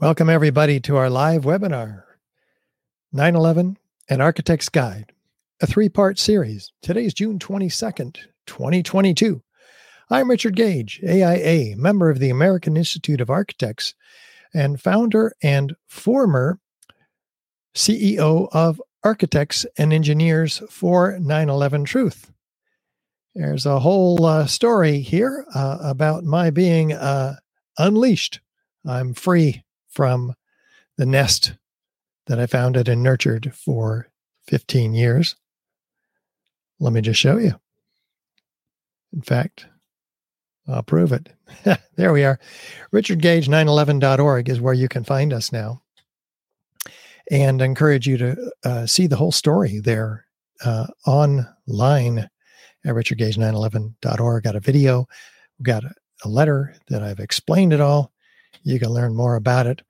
Welcome, everybody, to our live webinar 9 11 An Architect's Guide, a three part series. Today is June 22nd, 2022. I'm Richard Gage, AIA, member of the American Institute of Architects, and founder and former CEO of Architects and Engineers for 9 11 Truth. There's a whole uh, story here uh, about my being uh, unleashed. I'm free from the nest that I founded and nurtured for 15 years. Let me just show you. In fact, I'll prove it. there we are. RichardGage911.org is where you can find us now. And I encourage you to uh, see the whole story there uh, online at RichardGage911.org. Got a video, got a, a letter that I've explained it all. You can learn more about it.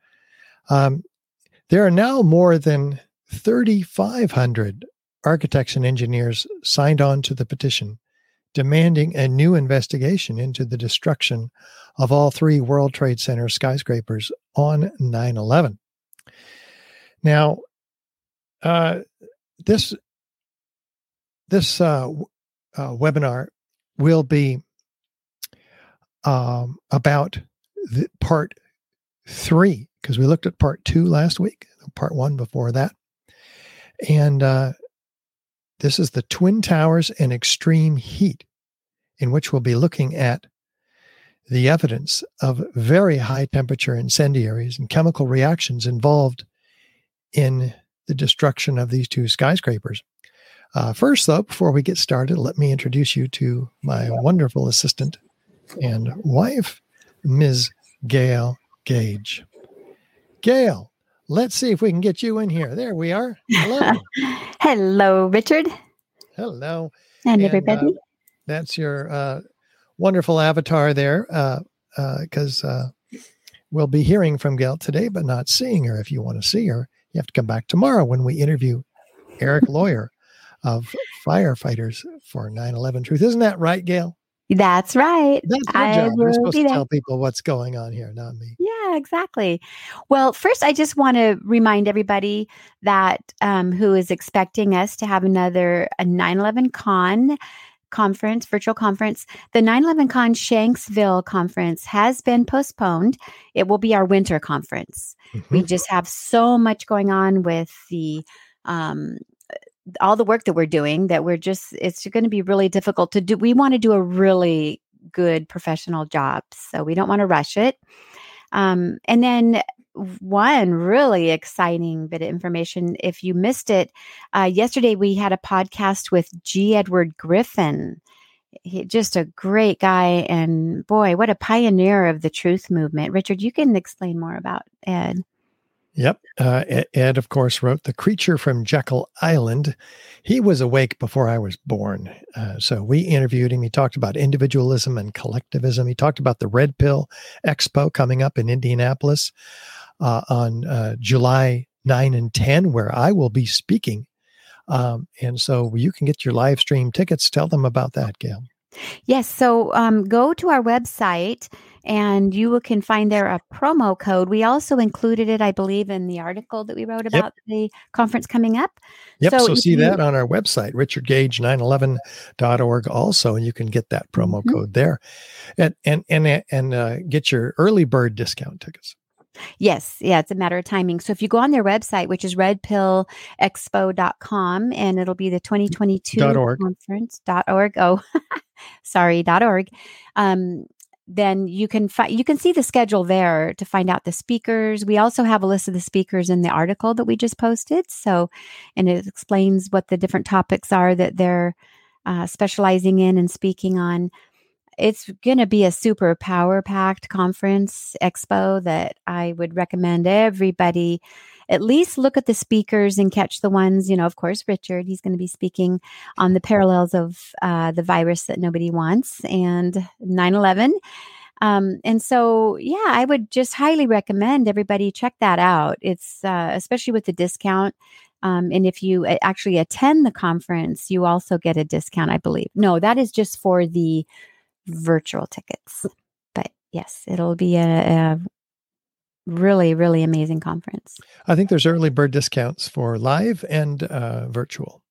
Um, there are now more than 3,500 architects and engineers signed on to the petition demanding a new investigation into the destruction of all three World Trade Center skyscrapers on 9 11. Now, uh, this this uh, uh, webinar will be um, about the part three because we looked at part two last week, part one before that. And uh, this is the Twin Towers and Extreme Heat, in which we'll be looking at the evidence of very high temperature incendiaries and chemical reactions involved in the destruction of these two skyscrapers. Uh, first, though, before we get started, let me introduce you to my wonderful assistant and wife, Ms. Gail Gage. Gail, let's see if we can get you in here. There we are. Hello. Hello, Richard. Hello. And, and everybody. Uh, that's your uh, wonderful avatar there because uh, uh, uh, we'll be hearing from Gail today, but not seeing her. If you want to see her, you have to come back tomorrow when we interview Eric Lawyer of Firefighters for 9 11 Truth. Isn't that right, Gail? That's right. That's I job. You're supposed to tell people what's going on here, not me. Yeah, exactly. Well, first, I just want to remind everybody that um, who is expecting us to have another a 9/11 con conference, virtual conference. The 9/11 Con Shanksville conference has been postponed. It will be our winter conference. Mm-hmm. We just have so much going on with the um, all the work that we're doing that we're just it's going to be really difficult to do we want to do a really good professional job so we don't want to rush it. Um, and then one really exciting bit of information if you missed it uh, yesterday we had a podcast with g. Edward griffin. He, just a great guy and boy what a pioneer of the truth movement. Richard you can explain more about ed Yep. Uh, Ed, of course, wrote The Creature from Jekyll Island. He was awake before I was born. Uh, so we interviewed him. He talked about individualism and collectivism. He talked about the Red Pill Expo coming up in Indianapolis uh, on uh, July 9 and 10, where I will be speaking. Um, and so you can get your live stream tickets. Tell them about that, Gail. Yes. So um, go to our website and you can find there a promo code. We also included it, I believe, in the article that we wrote about yep. the conference coming up. Yep. So, so see you, that on our website, richardgage911.org also, and you can get that promo mm-hmm. code there and, and, and, and uh, get your early bird discount tickets. Yes, yeah, it's a matter of timing. So if you go on their website, which is redpillexpo.com, and it'll be the 2022 .org. conference .org. Oh, sorry, .org. Um, then you can find you can see the schedule there to find out the speakers. We also have a list of the speakers in the article that we just posted. So, and it explains what the different topics are that they're uh, specializing in and speaking on it's going to be a super power packed conference expo that I would recommend everybody at least look at the speakers and catch the ones, you know, of course, Richard, he's going to be speaking on the parallels of uh, the virus that nobody wants and 9 11. Um, and so, yeah, I would just highly recommend everybody check that out. It's uh, especially with the discount. Um, and if you actually attend the conference, you also get a discount, I believe. No, that is just for the virtual tickets. But yes, it'll be a, a really, really amazing conference. I think there's early bird discounts for live and uh, virtual.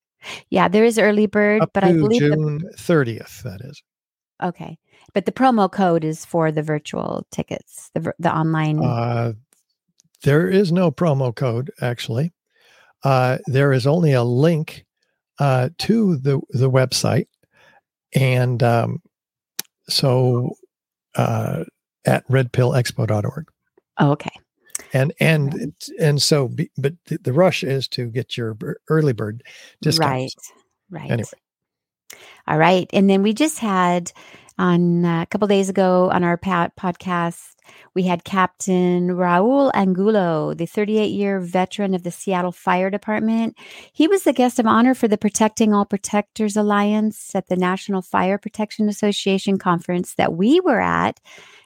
Yeah, there is early bird, Up but I believe the, June 30th, that is. okay, but the promo code is for the virtual tickets, the the online. Uh, there is no promo code, actually. Uh, there is only a link uh, to the, the website. And um, so uh, at redpillexpo.org. oh, okay. And and Right. and so, but the, rush is to get your early bird discounts. Right. Right. Anyway. All right. And then we just had on uh, a couple days ago on our podcast, we had Captain Raul Angulo, the 38 year veteran of the Seattle Fire Department. He was the guest of honor for the Protecting All Protectors Alliance at the National Fire Protection Association conference that we were at,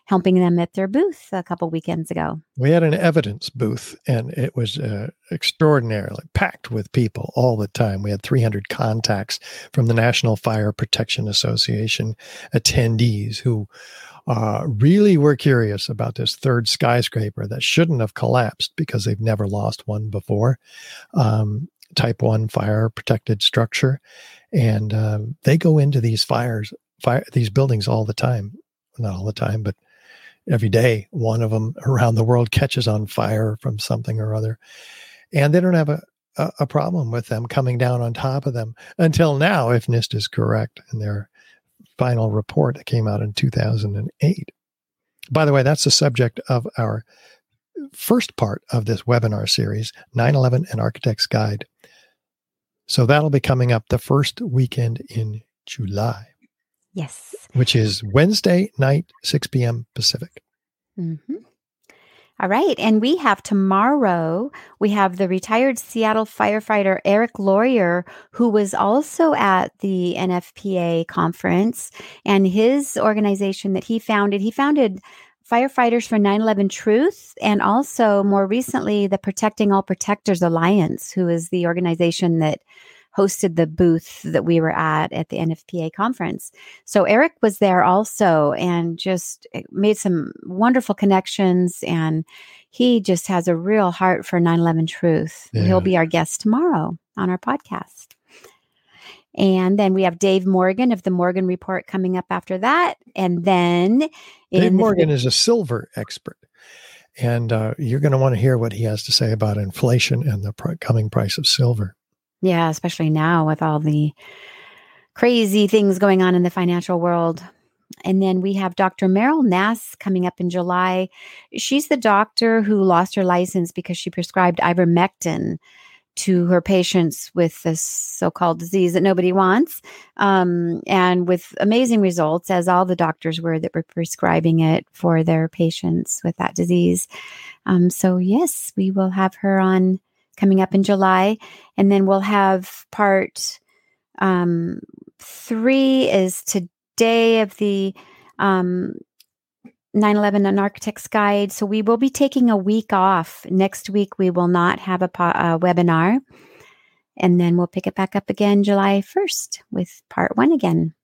helping them at their booth a couple weekends ago. We had an evidence booth, and it was uh, extraordinarily packed with people all the time. We had 300 contacts from the National Fire Protection Association attendees who uh, really were curious about this third skyscraper that shouldn't have collapsed because they've never lost one before. Um, type 1 fire protected structure. And um, they go into these fires, fire, these buildings all the time. Not all the time, but every day one of them around the world catches on fire from something or other and they don't have a, a, a problem with them coming down on top of them until now if nist is correct in their final report that came out in 2008 by the way that's the subject of our first part of this webinar series 9-11 and architect's guide. So that'll be coming up the first weekend in july Yes. which is wednesday night 6 p.m pacific hmm All right. And we have tomorrow, we have the retired Seattle firefighter Eric Lawyer, who was also at the NFPA conference and his organization that he founded. He founded Firefighters for 9 11 Truth and also more recently the Protecting All Protectors Alliance, who is the organization that hosted the booth that we were at at the NFPA conference. So Eric was there also and just eh, made some wonderful connections and he just has a real heart for 9/11 truth. Yeah. He'll be our guest tomorrow on our podcast. And then we have Dave Morgan of the Morgan Report coming up after that. And then Dave the- Morgan is a silver expert, and uh, you're going to want to hear what he has to say about inflation and the pr- coming price of silver. Yeah, especially now with all the crazy things going on in the financial world. And then we have Dr. Meryl Nass coming up in July. She's the doctor who lost her license because she prescribed ivermectin to her patients with this so-called disease that nobody wants, um, and with amazing results, as all the doctors were that were prescribing it for their patients with that disease. Um, so yes, we will have her on coming up in July, and then we'll have part um, three is today of the um, 9-11 an architect's guide so we will be taking a week off next week we will not have a, po- a webinar and then we'll pick it back up again july 1st with part one again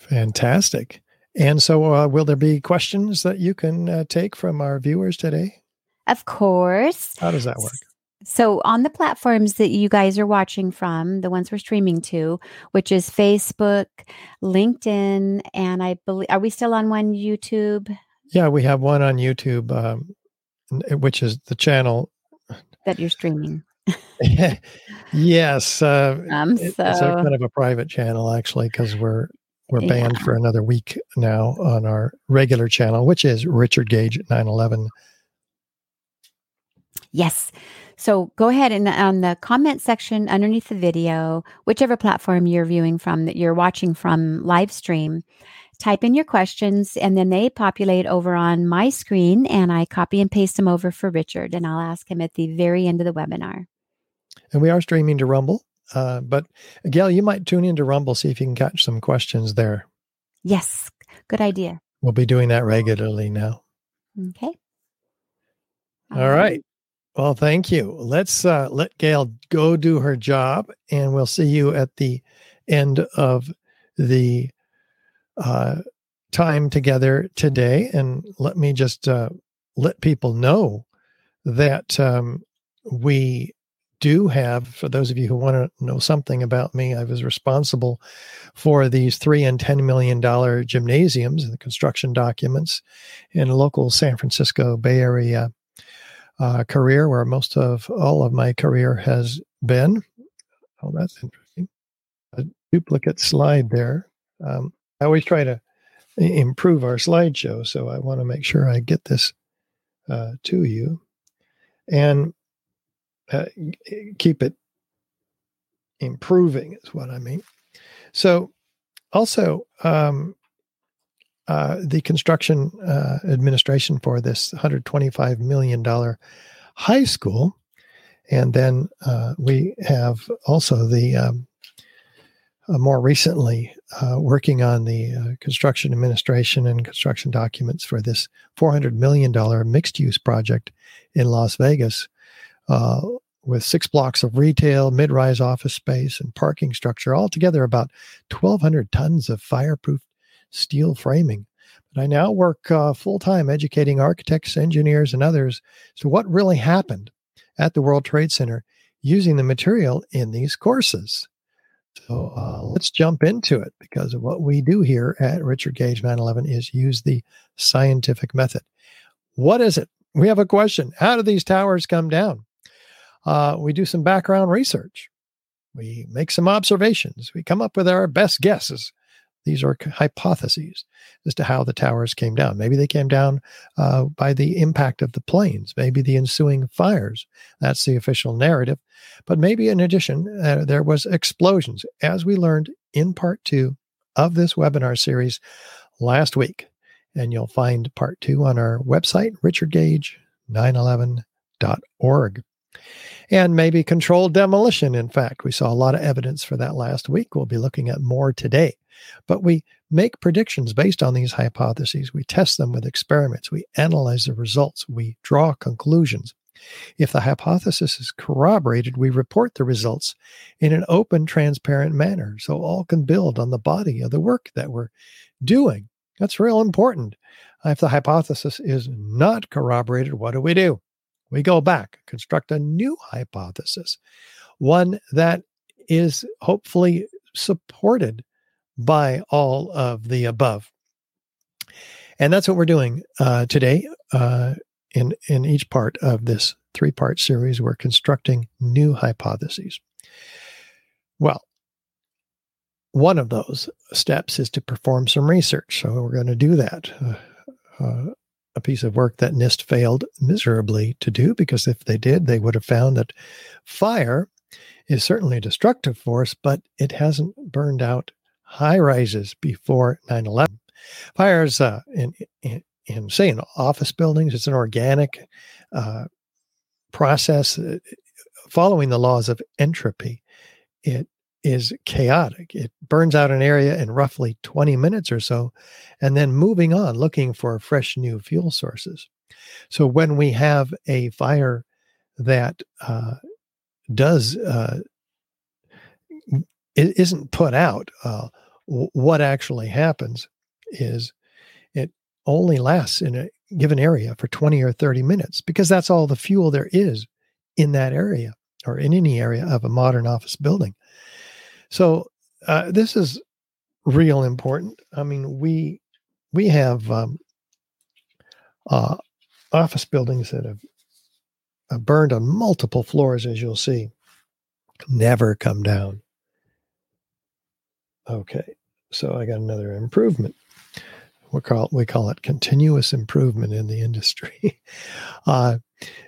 Fantastic. And so, uh, will there be questions that you can uh, take from our viewers today? of course How does that work? So, on the platforms that you guys are watching from, the ones we're streaming to, which is Facebook, LinkedIn, and I believe, are we still on one YouTube Yeah, we have one on YouTube, um, which is the channel. that you're streaming? yes, uh, Um, so, it's a kind of a private channel actually because we're we're Yeah. banned for another week now on our regular channel, which is Richard Gage 911. yes. So, go ahead and on the comment section underneath the video, whichever platform you're viewing from, that you're watching from live stream, type in your questions and then they populate over on my screen and I copy and paste them over for Richard and I'll ask him at the very end of the webinar. And we are streaming to Rumble. Uh, but Gail, you might tune into Rumble, see if you can catch some questions there. Yes, good idea. We'll be doing that regularly now. Okay. All right. Well, thank you. Let's uh, let Gail go do her job, and we'll see you at the end of the uh, time together today. And let me just uh, let people know that um, we do have, for those of you who want to know something about me, I was responsible for these three and $10 million gymnasiums and the construction documents in local San Francisco Bay Area uh, career, where most of all of my career has been. Oh, that's interesting. A duplicate slide there. Um, I always try to improve our slideshow, so I want to make sure I get this uh, to you. And uh, keep it improving is what I mean. So, also, um, uh, the construction uh, administration for this $125 million high school. And then uh, we have also the um, uh, more recently uh, working on the construction administration and construction documents for this $400 million mixed use project in Las Vegas with six blocks of retail, mid rise office space, and parking structure, altogether about 1,200 tons of fireproof steel framing. But I now work uh, full time educating architects, engineers, and others to what really happened at the World Trade Center using the material in these courses. So uh, let's jump into it because what we do here at Richard Gage 911 is use the scientific method. What is it? We have a question. How do these towers come down? uh, we do some background research. We make some observations. We come up with our best guesses. These are hypotheses as to how the towers came down. Maybe they came down uh, by the impact of the planes, maybe the ensuing fires. That's the official narrative. But maybe in addition, uh, there was explosions, as we learned in part two of this webinar series last week. And you'll find part two on our website, richardgage911.org and maybe controlled demolition. In fact, we saw a lot of evidence for that last week. We'll be looking at more today. But we make predictions based on these hypotheses. We test them with experiments. We analyze the results. We draw conclusions. If the hypothesis is corroborated, we report the results in an open, transparent manner so all can build on the body of the work that we're doing. That's real important. If the hypothesis is not corroborated, what do we do? We go back, construct a new hypothesis, one that is hopefully supported by all of the above. And that's what we're doing uh, today uh, in, in each part of this three part series. We're constructing new hypotheses. Well, one of those steps is to perform some research. So we're going to do that. Uh, uh a piece of work that NIST failed miserably to do because if they did, they would have found that fire is certainly a destructive force, but it hasn't burned out high rises before 9 11. Fires uh, in, in, in, say, in office buildings, it's an organic uh, process uh, following the laws of entropy. It is chaotic. It burns out an area in roughly 20 minutes or so, and then moving on looking for fresh new fuel sources. So when we have a fire that uh, does uh, it isn't put out, uh, what actually happens is it only lasts in a given area for 20 or 30 minutes because that's all the fuel there is in that area or in any area of a modern office building. So uh, this is real important. I mean, we we have um, uh, office buildings that have uh, burned on multiple floors, as you'll see, never come down. Okay, so I got another improvement. We call we call it continuous improvement in the industry. uh,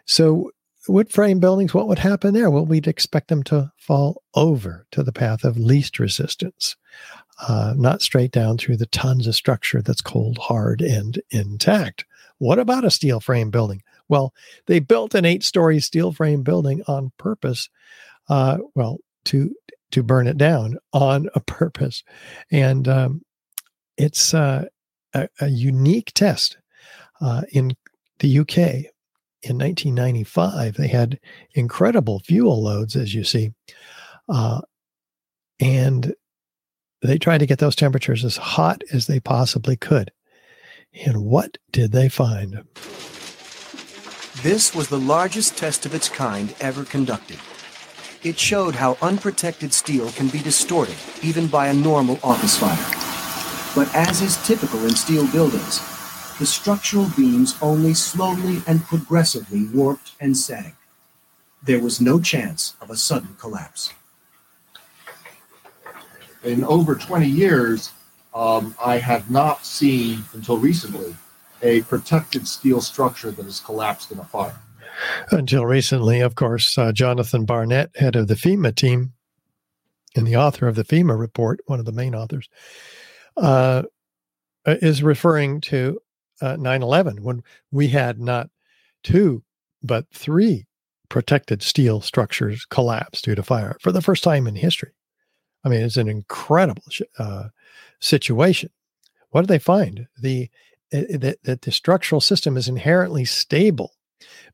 so wood frame buildings, what would happen there? Well, we'd expect them to fall over to the path of least resistance, uh, not straight down through the tons of structure that's cold, hard, and intact. What about a steel frame building? Well, they built an eight story steel frame building on purpose. Uh, well, to to burn it down on a purpose, and um, it's uh, a, a, unique test uh, in the UK in 1995, they had incredible fuel loads, as you see. Uh, and they tried to get those temperatures as hot as they possibly could. And what did they find? This was the largest test of its kind ever conducted. It showed how unprotected steel can be distorted, even by a normal office fire. But as is typical in steel buildings, the structural beams only slowly and progressively warped and sagged. There was no chance of a sudden collapse. In over 20 years, um, I have not seen until recently a protected steel structure that has collapsed in a fire. Until recently, of course, uh, Jonathan Barnett, head of the FEMA team and the author of the FEMA report, one of the main authors, uh, is referring to uh, 9 11 when we had not two, but three protected steel structures collapse due to fire for the first time in history. I mean, it's an incredible uh, situation. What did they find? The that, that the structural system is inherently stable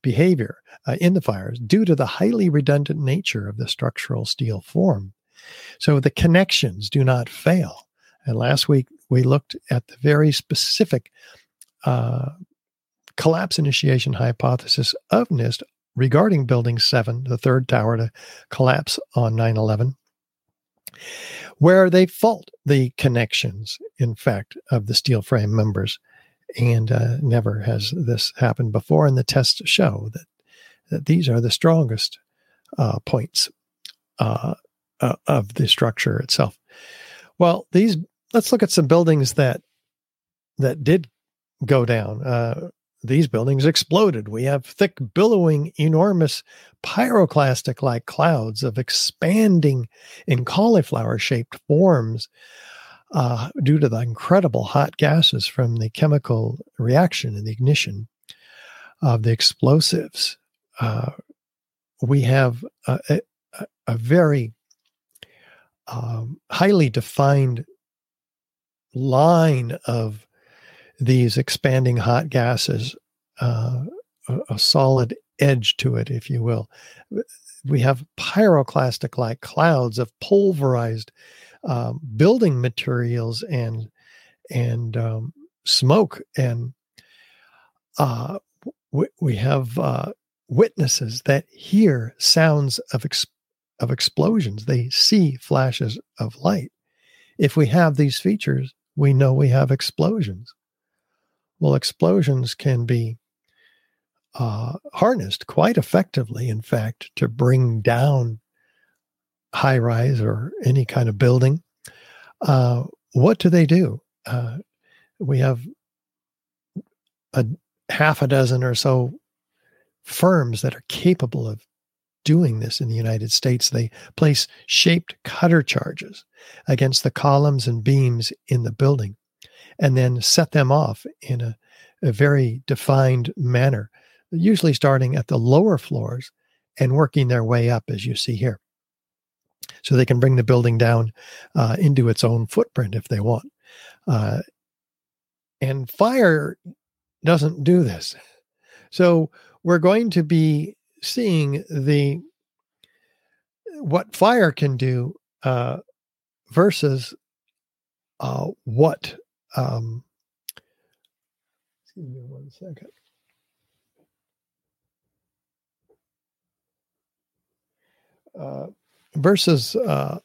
behavior uh, in the fires due to the highly redundant nature of the structural steel form. So the connections do not fail. And last week we looked at the very specific uh, collapse initiation hypothesis of NIST regarding Building 7, the third tower to collapse on 9 11 where they fault the connections, in fact, of the steel frame members. And uh, never has this happened before. And the tests show that, that these are the strongest uh, points uh, uh of the structure itself. Well, these let's look at some buildings that that did go down. Uh, these buildings exploded. We have thick, billowing, enormous pyroclastic like clouds of expanding in cauliflower shaped forms uh, due to the incredible hot gases from the chemical reaction and the ignition of the explosives. Uh, we have a, a, a very um, highly defined line of these expanding hot gases, uh, a, a, solid edge to it, if you will. We have pyroclastic like clouds of pulverized um, building materials and and um, smoke, and uh, w- we have uh, witnesses that hear sounds of ex- of explosions. They see flashes of light. If we have these features, we know we have explosions. Well, explosions can be uh, harnessed quite effectively, in fact, to bring down high rise or any kind of building. Uh, what do they do? Uh, we have a half a dozen or so firms that are capable of doing this in the United States. They place shaped cutter charges against the columns and beams in the building and then set them off in a, a very defined manner, usually starting at the lower floors and working their way up, as you see here. So they can bring the building down uh, into its own footprint if they want. Uh, and fire doesn't do this. So we're going to be seeing the what fire can do uh, versus uh, what um, excuse me one second. Uh, versus uh,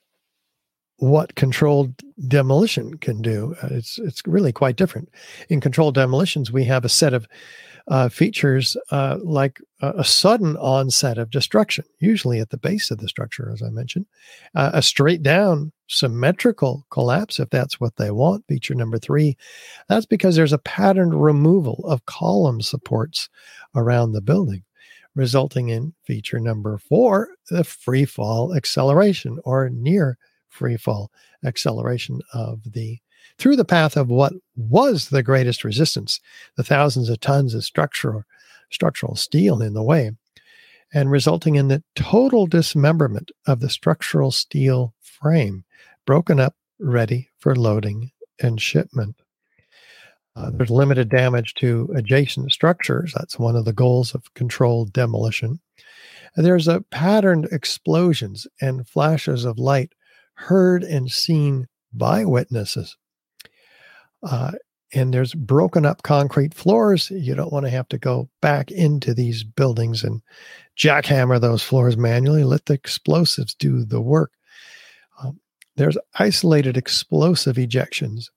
what controlled demolition can do. Uh, it's it's really quite different. In controlled demolitions, we have a set of uh, features uh, like a, a, sudden onset of destruction, usually at the base of the structure, as I mentioned, uh, a straight down symmetrical collapse, if that's what they want. Feature number three, that's because there's a patterned removal of column supports around the building, resulting in feature number four, the free fall acceleration or near free fall acceleration of the through the path of what was the greatest resistance, the thousands of tons of structural, structural steel in the way, and resulting in the total dismemberment of the structural steel frame, broken up, ready for loading and shipment. Uh, there's limited damage to adjacent structures. That's one of the goals of controlled demolition. And there's a patterned explosions and flashes of light heard and seen by witnesses. Uh, and there's broken up concrete floors. You don't want to have to go back into these buildings and jackhammer those floors manually. Let the explosives do the work. There's isolated explosive ejections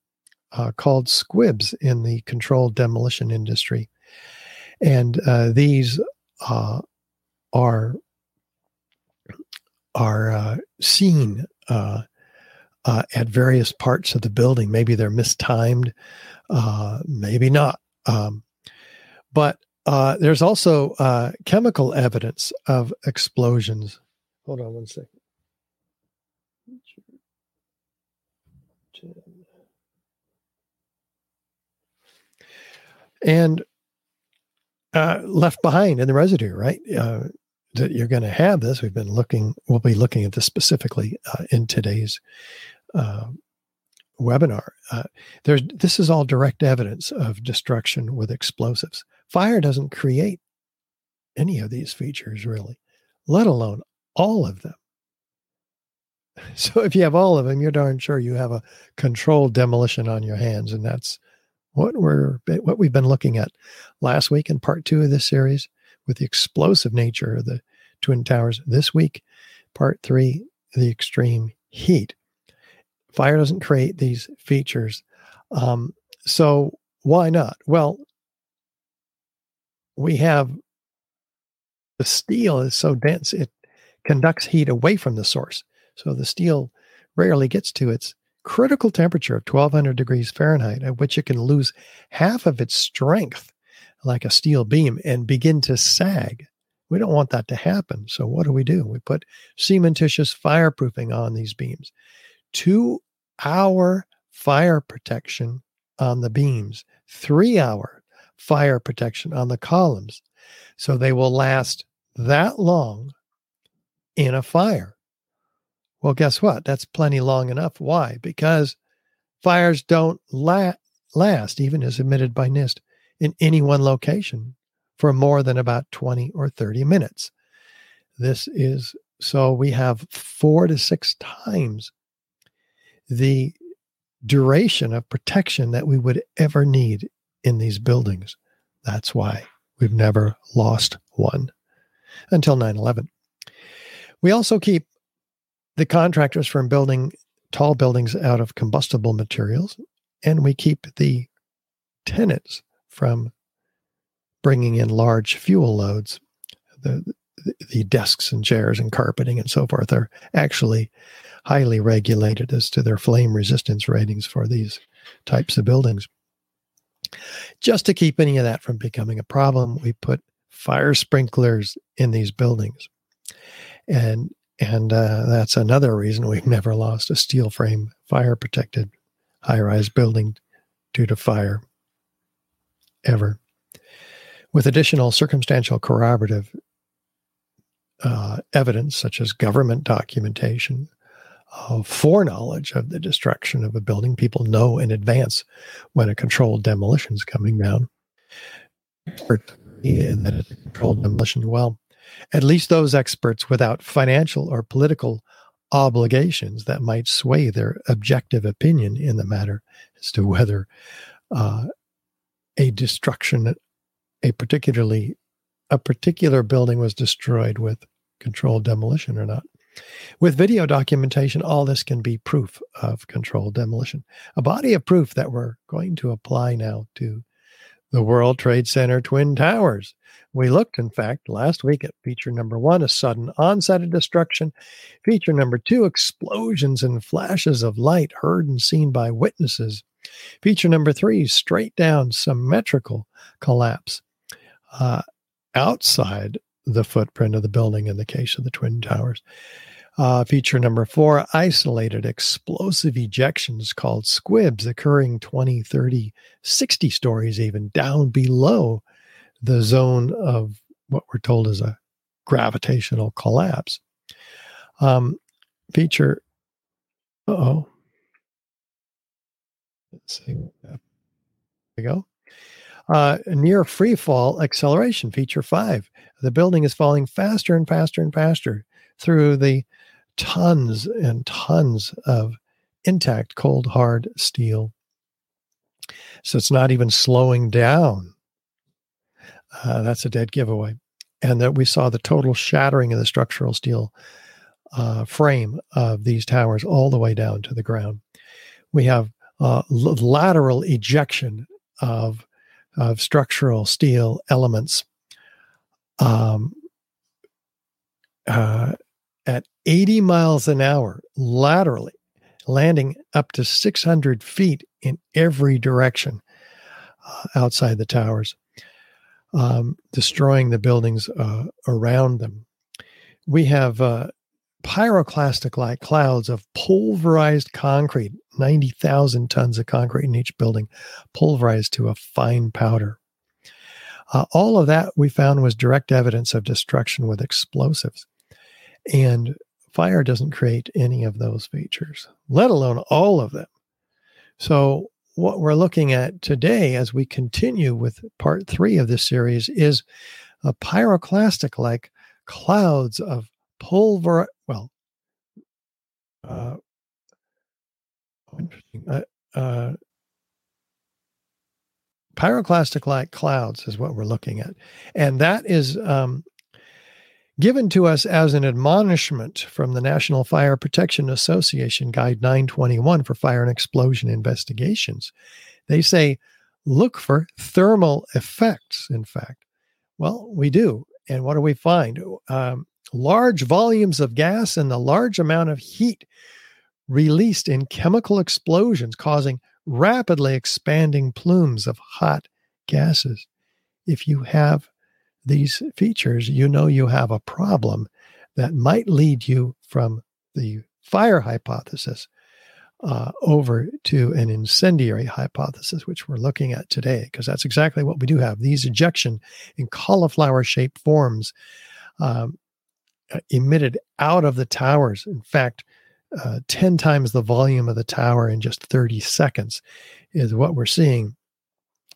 uh, called squibs in the controlled demolition industry. And uh, these uh, are are uh, seen uh, uh, at various parts of the building. Maybe they're mistimed, maybe not. Um, but there's also chemical evidence of explosions. Hold on one second. And uh, left behind in the residue, right? Uh, that you're going to have this. We've been looking, we'll be looking at this specifically uh, in today's uh, webinar. Uh, there's this is all direct evidence of destruction with explosives. Fire doesn't create any of these features really, let alone all of them. So if you have all of them, you're darn sure you have a controlled demolition on your hands, and that's what we're what we've been looking at last week in part two of this series with the explosive nature of the twin towers. This week, part three, the extreme heat. Fire doesn't create these features, um, so why not? Well, we have the steel is so dense it conducts heat away from the source, so the steel rarely gets to its critical temperature of 1200 degrees Fahrenheit, at which it can lose half of its strength, like a steel beam, and begin to sag. We don't want that to happen. So, what do we do? We put cementitious fireproofing on these beams. Two hour fire protection on the beams, three hour fire protection on the columns. So they will last that long in a fire. Well, guess what? That's plenty long enough. Why? Because fires don't la- last, even as admitted by NIST, in any one location for more than about 20 or 30 minutes. This is so we have four to six times the duration of protection that we would ever need in these buildings. That's why we've never lost one until 9 11. We also keep the contractors from building tall buildings out of combustible materials, and we keep the tenants from bringing in large fuel loads. The, the desks and chairs and carpeting and so forth are actually highly regulated as to their flame resistance ratings for these types of buildings. Just to keep any of that from becoming a problem, we put fire sprinklers in these buildings. And and uh, that's another reason we've never lost a steel frame fire protected high rise building due to fire ever. With additional circumstantial corroborative uh, evidence, such as government documentation, uh, foreknowledge of the destruction of a building, people know in advance when a controlled demolition is coming down. That it's a controlled demolition. Well, at least those experts without financial or political obligations that might sway their objective opinion in the matter as to whether uh, a destruction, a particularly a particular building was destroyed with controlled demolition or not. With video documentation, all this can be proof of controlled demolition. A body of proof that we're going to apply now to the World Trade Center Twin Towers. We looked, in fact, last week at feature number one, a sudden onset of destruction. Feature number two, explosions and flashes of light heard and seen by witnesses. Feature number three, straight down symmetrical collapse uh, outside the footprint of the building in the case of the Twin Towers. Uh, feature number four isolated explosive ejections called squibs occurring 20, 30, 60 stories even down below the zone of what we're told is a gravitational collapse. Um, feature, uh oh, let's see, there we go. Uh, near free fall acceleration, feature five. The building is falling faster and faster and faster through the tons and tons of intact cold hard steel So it's not even slowing down. Uh, that's a dead giveaway. And that we saw the total shattering of the structural steel uh, frame of these towers all the way down to the ground. We have uh, lateral ejection of, of structural steel elements um, uh, 80 miles an hour laterally, landing up to 600 feet in every direction uh, outside the towers, um, destroying the buildings uh, around them. We have uh, pyroclastic like clouds of pulverized concrete, 90,000 tons of concrete in each building, pulverized to a fine powder. Uh, all of that we found was direct evidence of destruction with explosives. And fire doesn't create any of those features, let alone all of them. So, what we're looking at today as we continue with part three of this series is a pyroclastic like clouds of pulver, well, uh, interesting. Uh, uh, pyroclastic like clouds is what we're looking at. And that is um, given to us as an admonishment from the National Fire Protection Association Guide 921 for fire and explosion investigations. They say, look for thermal effects, in fact. Well, we do. And what do we find? Um, large volumes of gas and the large amount of heat released in chemical explosions, causing rapidly expanding plumes of hot gases. If you have these features, you know you have a problem that might lead you from the fire hypothesis uh, over to an incendiary hypothesis, which we're looking at today, because that's exactly what we do have. These ejection in cauliflower shaped forms um, uh, emitted out of the towers. In fact, uh, 10 times the volume of the tower in just 30 seconds is what we're seeing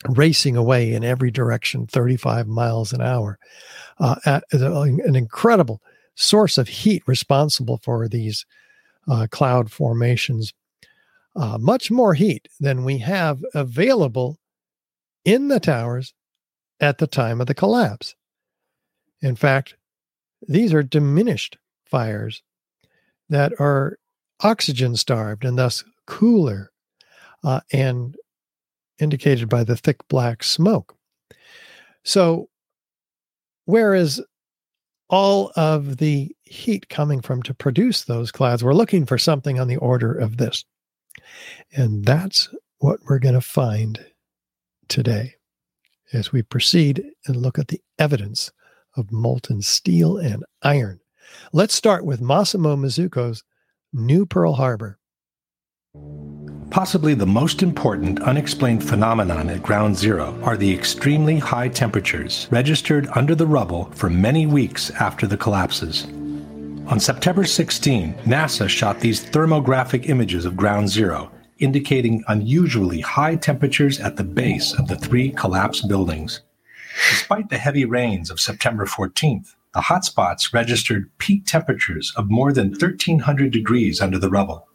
racing away in every direction 35 miles an hour. Uh, at, an incredible source of heat responsible for these uh, cloud formations. Uh, much more heat than we have available in the towers at the time of the collapse. In fact these are diminished fires that are oxygen starved and thus cooler uh, and indicated by the thick black smoke. So, whereas all of the heat coming from to produce those clouds, we're looking for something on the order of this. And that's what we're going to find today as we proceed and look at the evidence of molten steel and iron. Let's start with Massimo Mazzucco's New Pearl Harbor. Possibly the most important unexplained phenomenon at Ground Zero are the extremely high temperatures registered under the rubble for many weeks after the collapses. On September 16, NASA shot these thermographic images of Ground Zero, indicating unusually high temperatures at the base of the three collapsed buildings. Despite the heavy rains of September 14th, the hotspots registered peak temperatures of more than 1,300 degrees under the rubble.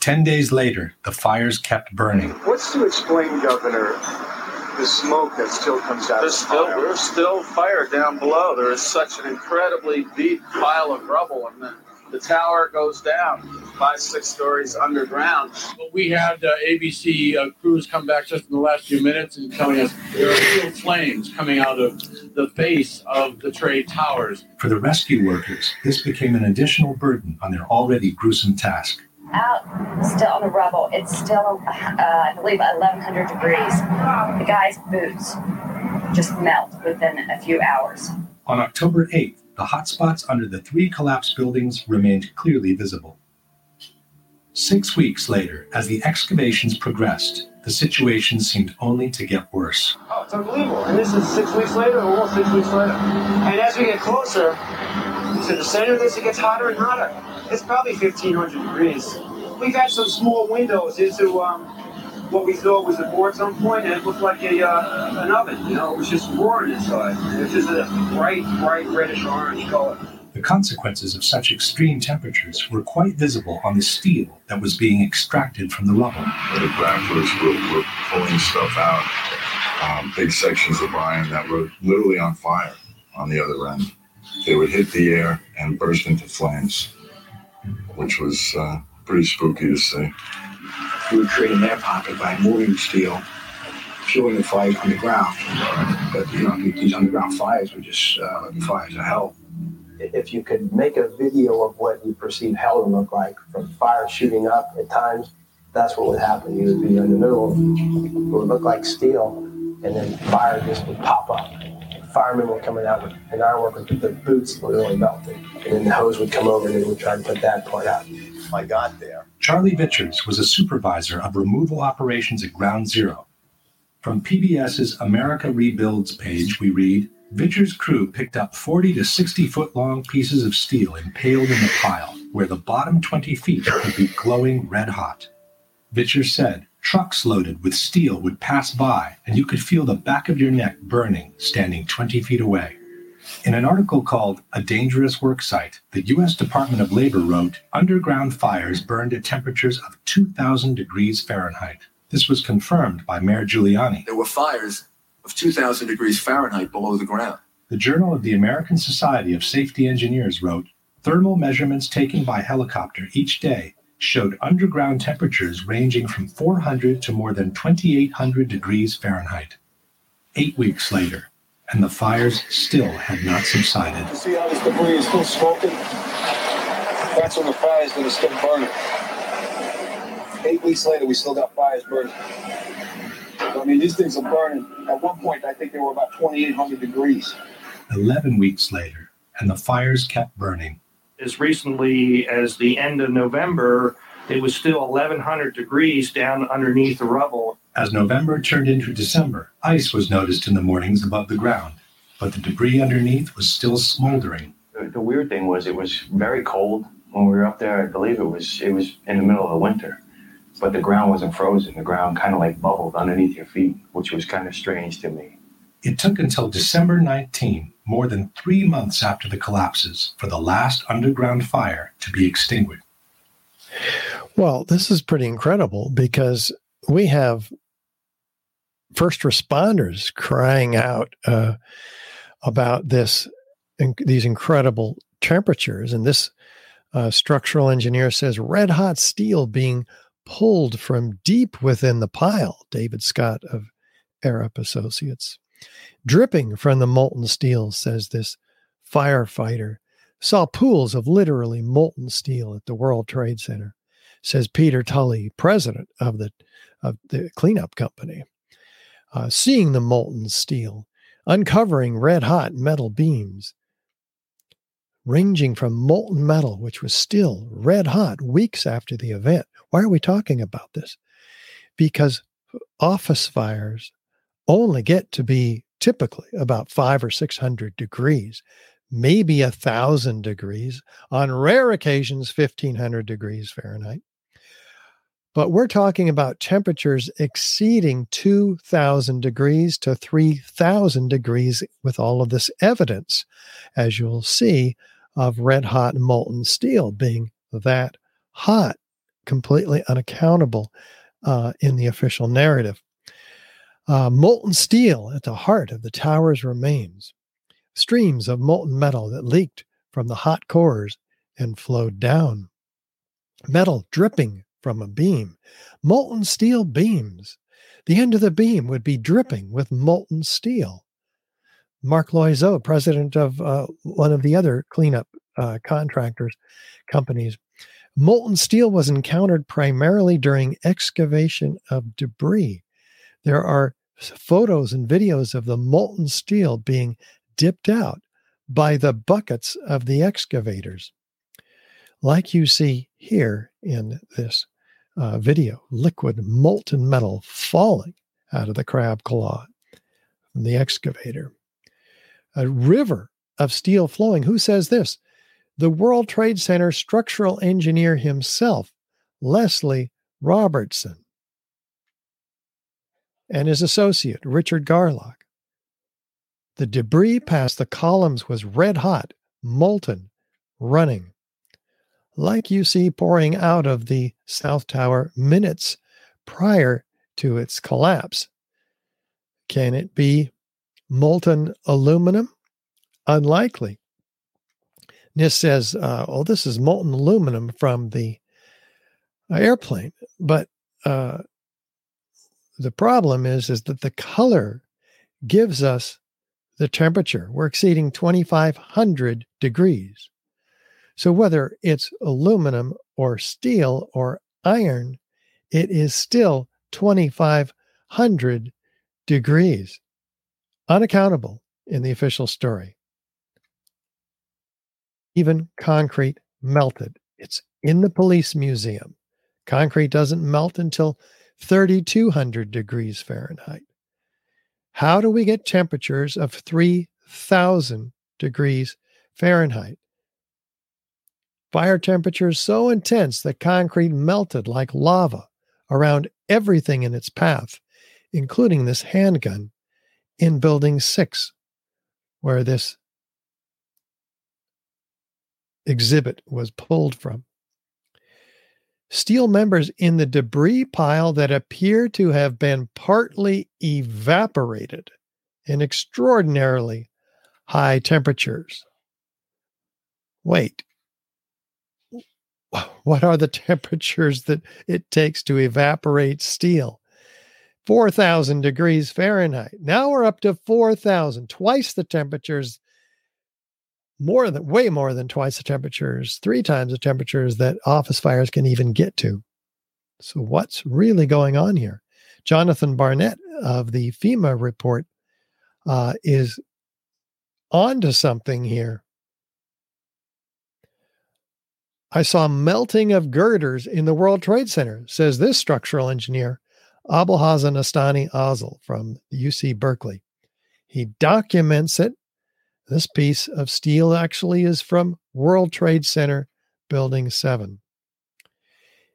Ten days later, the fires kept burning. What's to explain, Governor, the smoke that still comes out there's of the still, fire? There's still fire down below. There is such an incredibly deep pile of rubble, and the, the tower goes down five, six stories underground. Well, we had uh, ABC uh, crews come back just in the last few minutes and telling us there are still flames coming out of the base of the trade towers. For the rescue workers, this became an additional burden on their already gruesome task out still on the rubble. It's still, uh, I believe, 1100 degrees. The guy's boots just melt within a few hours. On October 8th, the hotspots under the three collapsed buildings remained clearly visible. Six weeks later, as the excavations progressed, the situation seemed only to get worse. Oh, it's unbelievable. And this is six weeks later, almost six weeks later. And as we get closer to the center of this, it gets hotter and hotter. It's probably 1,500 degrees. We've had some small windows into um, what we thought was a board at some point, and it looked like a uh, an oven. You know, it was just roaring inside. It was just a bright, bright reddish orange color. The consequences of such extreme temperatures were quite visible on the steel that was being extracted from the rubble. The grapplers were, were pulling stuff out, um, big sections of iron that were literally on fire on the other end. They would hit the air and burst into flames, which was uh, pretty spooky to see. We would create an air pocket by moving steel, fueling the fires underground. But you know, these underground fires were just uh, fires of hell if you could make a video of what you perceive hell to look like from fire shooting up at times, that's what would happen. You would be in the middle of it would look like steel, and then fire just would pop up. Firemen were coming out with an ironworker with their boots literally melted, and then the hose would come over and they would try to put that part out. I got there. Charlie Vitchers was a supervisor of removal operations at Ground Zero. From PBS's America Rebuilds page, we read Vitchers' crew picked up 40 to 60 foot long pieces of steel impaled in the pile, where the bottom 20 feet would be glowing red hot. Vitchers said trucks loaded with steel would pass by, and you could feel the back of your neck burning standing 20 feet away. In an article called A Dangerous Work Site, the U.S. Department of Labor wrote underground fires burned at temperatures of 2,000 degrees Fahrenheit. This was confirmed by Mayor Giuliani. There were fires of 2,000 degrees Fahrenheit below the ground. The Journal of the American Society of Safety Engineers wrote thermal measurements taken by helicopter each day showed underground temperatures ranging from 400 to more than 2,800 degrees Fahrenheit. Eight weeks later, and the fires still had not subsided. See how this debris is still smoking? That's when the fires that are still burning. Eight weeks later, we still got fires burning. I mean, these things are burning. At one point, I think they were about 2,800 degrees. 11 weeks later, and the fires kept burning. As recently as the end of November, it was still 1,100 degrees down underneath the rubble. As November turned into December, ice was noticed in the mornings above the ground, but the debris underneath was still smoldering. The, the weird thing was it was very cold when we were up there. I believe it was it was in the middle of the winter but the ground wasn't frozen. The ground kind of like bubbled underneath your feet, which was kind of strange to me. It took until December 19, more than three months after the collapses, for the last underground fire to be extinguished. Well, this is pretty incredible because we have first responders crying out uh, about this, in, these incredible temperatures, and this uh, structural engineer says red hot steel being pulled from deep within the pile, David Scott of Arup Associates. Dripping from the molten steel, says this firefighter, saw pools of literally molten steel at the World Trade Center, says Peter Tully, president of the, of the cleanup company. Uh, seeing the molten steel, uncovering red hot metal beams, ranging from molten metal, which was still red hot weeks after the event, why are we talking about this? Because office fires only get to be typically about five or 600 degrees, maybe a thousand degrees, on rare occasions, 1500 degrees Fahrenheit. But we're talking about temperatures exceeding 2000 degrees to 3000 degrees with all of this evidence, as you'll see, of red hot molten steel being that hot completely unaccountable uh, in the official narrative. Uh, molten steel at the heart of the tower's remains, streams of molten metal that leaked from the hot cores and flowed down, metal dripping from a beam, molten steel beams. The end of the beam would be dripping with molten steel. Mark Loiseau, president of uh, one of the other cleanup uh, contractors companies, Molten steel was encountered primarily during excavation of debris. There are photos and videos of the molten steel being dipped out by the buckets of the excavators. Like you see here in this uh, video, liquid molten metal falling out of the crab claw from the excavator. A river of steel flowing. Who says this? the World Trade Center structural engineer himself, Leslie Robertson, and his associate, Richard Garlock. The debris past the columns was red hot, molten, running, like you see pouring out of the South Tower minutes prior to its collapse. Can it be molten aluminum? Unlikely. NIST says, uh, oh, this is molten aluminum from the airplane. But uh, the problem is, is that the color gives us the temperature. We're exceeding 2,500 degrees. So whether it's aluminum or steel or iron, it is still 2,500 degrees. Unaccountable in the official story. Even concrete melted. It's in the police museum. Concrete doesn't melt until 3,200 degrees Fahrenheit. How do we get temperatures of 3,000 degrees Fahrenheit? Fire temperatures so intense that concrete melted like lava around everything in its path, including this handgun in Building 6, where this exhibit was pulled from. Steel members in the debris pile that appear to have been partly evaporated in extraordinarily high temperatures. Wait, what are the temperatures that it takes to evaporate steel? 4,000 degrees Fahrenheit. Now we're up to 4,000, twice the temperatures, more than, way more than twice the temperatures, three times the temperatures that office fires can even get to. So, what's really going on here? Jonathan Barnett of the FEMA report uh, is onto something here. I saw melting of girders in the World Trade Center, says this structural engineer, Abolhassan Astaneh-Asl from UC Berkeley. He documents it. This piece of steel actually is from World Trade Center Building 7.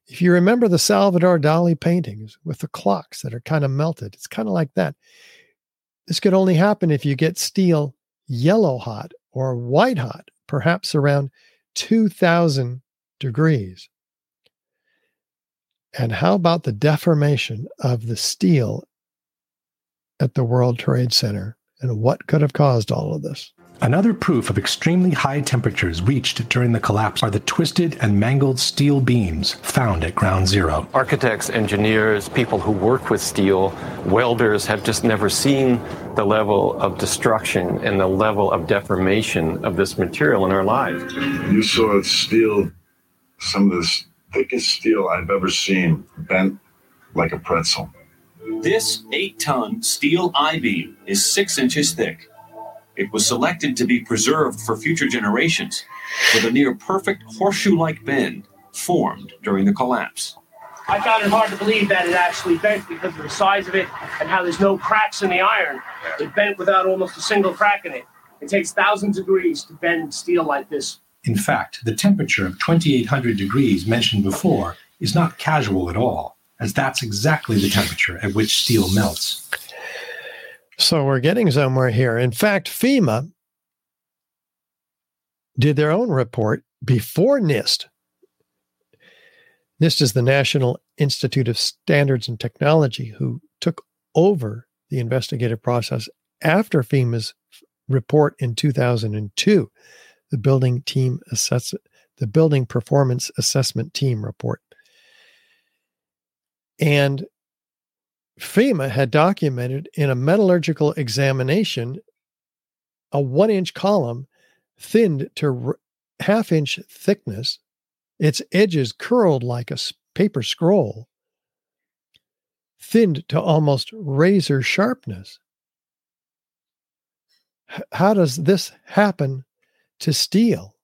If you remember the Salvador Dali paintings with the clocks that are kind of melted, it's kind of like that. This could only happen if you get steel yellow hot or white hot, perhaps around 2000 degrees. And how about the deformation of the steel at the World Trade Center and what could have caused all of this? Another proof of extremely high temperatures reached during the collapse are the twisted and mangled steel beams found at ground zero. Architects, engineers, people who work with steel, welders have just never seen the level of destruction and the level of deformation of this material in our lives. You saw steel, some of the thickest steel I've ever seen, bent like a pretzel. This eight ton steel I beam is six inches thick it was selected to be preserved for future generations with a near perfect horseshoe like bend formed during the collapse. I found it hard to believe that it actually bent because of the size of it and how there's no cracks in the iron. It bent without almost a single crack in it. It takes thousands of degrees to bend steel like this. In fact, the temperature of 2800 degrees mentioned before is not casual at all, as that's exactly the temperature at which steel melts. So we're getting somewhere here. In fact, FEMA did their own report before NIST. NIST is the National Institute of Standards and Technology, who took over the investigative process after FEMA's report in 2002, the building team assess the building performance assessment team report. And FEMA had documented in a metallurgical examination a one inch column thinned to r- half inch thickness, its edges curled like a paper scroll, thinned to almost razor sharpness. H- how does this happen to steel?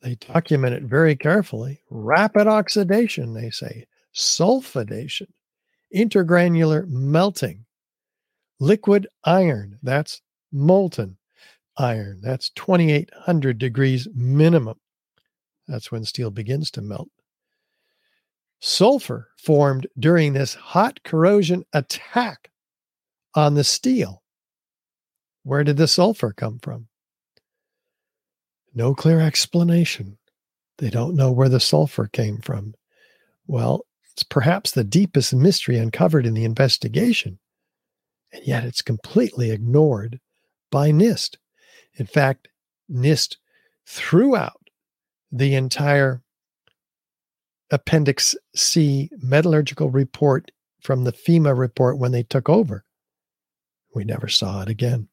They document it very carefully. Rapid oxidation, they say, sulfidation intergranular melting, liquid iron, that's molten iron, that's 2800 degrees minimum. That's when steel begins to melt. Sulfur formed during this hot corrosion attack on the steel. Where did the sulfur come from? No clear explanation. They don't know where the sulfur came from. Well, it's perhaps the deepest mystery uncovered in the investigation, and yet it's completely ignored by NIST. In fact, NIST threw out the entire Appendix C metallurgical report from the FEMA report when they took over. We never saw it again.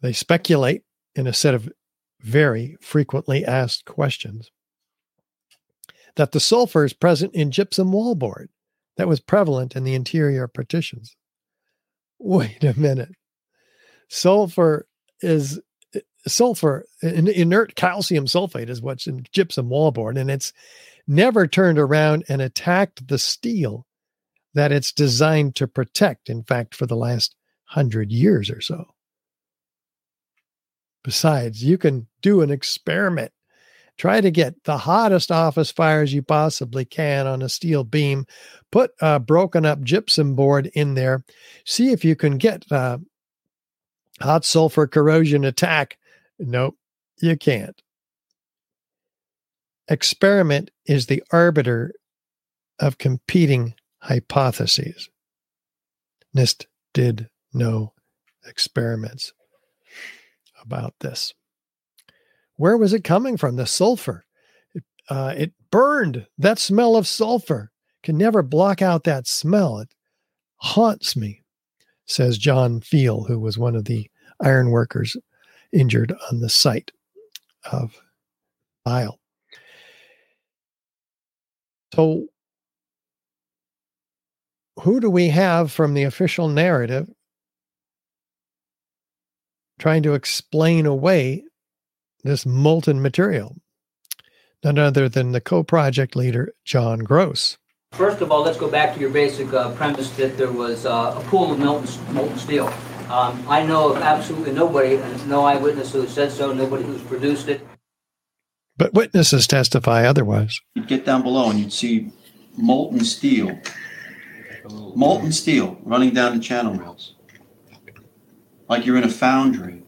They speculate in a set of very frequently asked questions that the sulfur is present in gypsum wallboard that was prevalent in the interior partitions. Wait a minute. Sulfur is sulfur, inert calcium sulfate is what's in gypsum wallboard, and it's never turned around and attacked the steel that it's designed to protect, in fact, for the last hundred years or so. Besides, you can do an experiment. Try to get the hottest office fires you possibly can on a steel beam. Put a broken up gypsum board in there. See if you can get hot sulfur corrosion attack. Nope, you can't. Experiment is the arbiter of competing hypotheses. NIST did no experiments about this. Where was it coming from? The sulfur. It, uh, it burned. That smell of sulfur can never block out that smell. It haunts me, says John Feal, who was one of the iron workers injured on the site of Isle. So, who do we have from the official narrative trying to explain away this molten material? None other than the co project leader, John Gross. First of all, let's go back to your basic uh, premise that there was uh, a pool of molten, molten steel. Um, I know of absolutely nobody, no eyewitness who said so, nobody who's produced it. But witnesses testify otherwise. You'd get down below and you'd see molten steel, molten steel running down the channel rails, like you're in a foundry.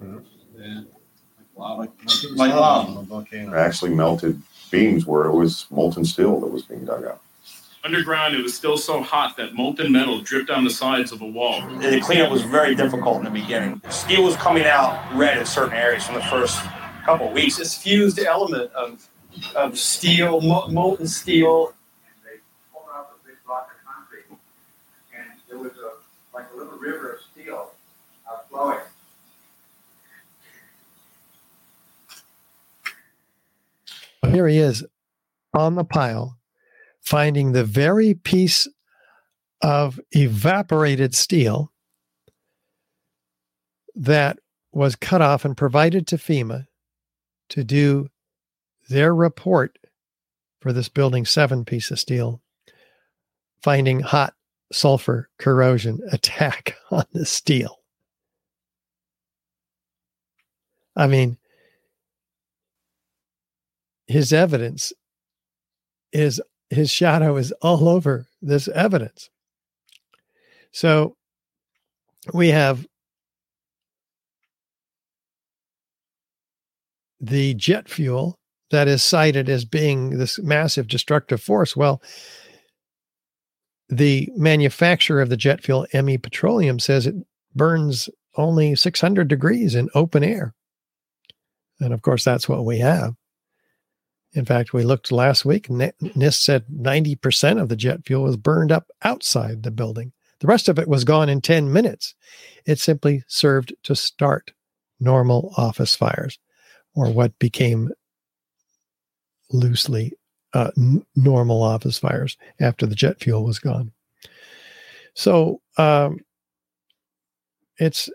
Like, like lava. Actually, melted beams where it was molten steel that was being dug out. Underground, it was still so hot that molten metal dripped down the sides of a wall. The cleanup was very difficult in the beginning. Steel was coming out red in certain areas from the first couple of weeks. This fused element of of steel, molten steel, They pulled out the big block of concrete, and there was a like a little river of steel uh, flowing. Here he is on the pile, finding the very piece of evaporated steel that was cut off and provided to FEMA to do their report for this building seven piece of steel, finding hot sulfur corrosion attack on the steel. I mean, his evidence is his shadow is all over this evidence. So we have the jet fuel that is cited as being this massive destructive force. Well, the manufacturer of the jet fuel, ME Petroleum, says it burns only 600 degrees in open air. And of course, that's what we have. In fact, we looked last week, NIST said 90% of the jet fuel was burned up outside the building. The rest of it was gone in 10 minutes. It simply served to start normal office fires, or what became loosely uh, n- normal office fires after the jet fuel was gone. So um, it's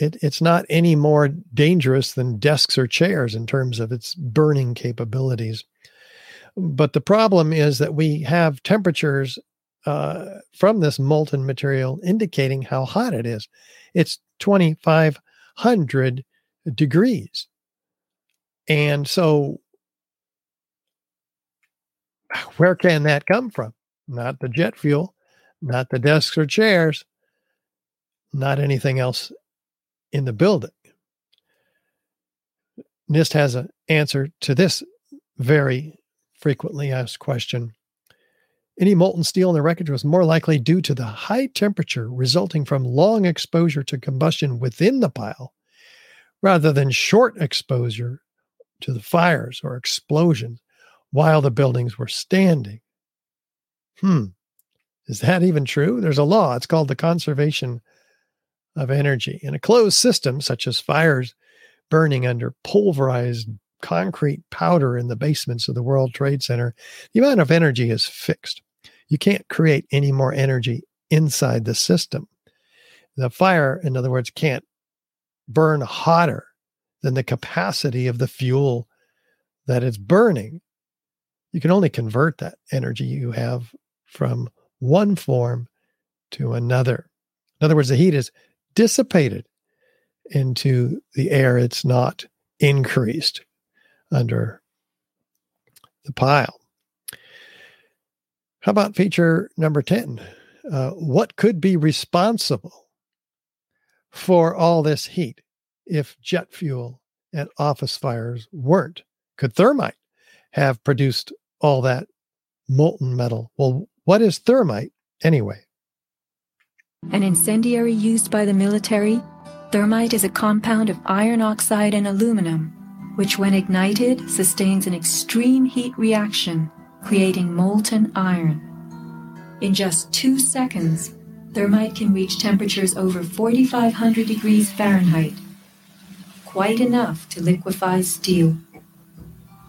it, it's not any more dangerous than desks or chairs in terms of its burning capabilities. But the problem is that we have temperatures uh, from this molten material indicating how hot it is. It's 2,500 degrees. And so where can that come from? Not the jet fuel, not the desks or chairs, not anything else in the building. NIST has an answer to this very frequently asked question. Any molten steel in the wreckage was more likely due to the high temperature resulting from long exposure to combustion within the pile rather than short exposure to the fires or explosions while the buildings were standing. Hmm. Is that even true? There's a law. It's called the Conservation of Energy. In a closed system, such as fires burning under pulverized concrete powder in the basements of the World Trade Center, the amount of energy is fixed. You can't create any more energy inside the system. The fire, in other words, can't burn hotter than the capacity of the fuel that it's burning. You can only convert that energy you have from one form to another. In other words, the heat is dissipated into the air, it's not increased under the pile. How about feature number 10? Uh, what could be responsible for all this heat if jet fuel and office fires weren't? Could thermite have produced all that molten metal? Well, what is thermite anyway? An incendiary used by the military, thermite is a compound of iron oxide and aluminum, which, when ignited, sustains an extreme heat reaction, creating molten iron. In just two seconds, thermite can reach temperatures over 4,500 degrees Fahrenheit, quite enough to liquefy steel.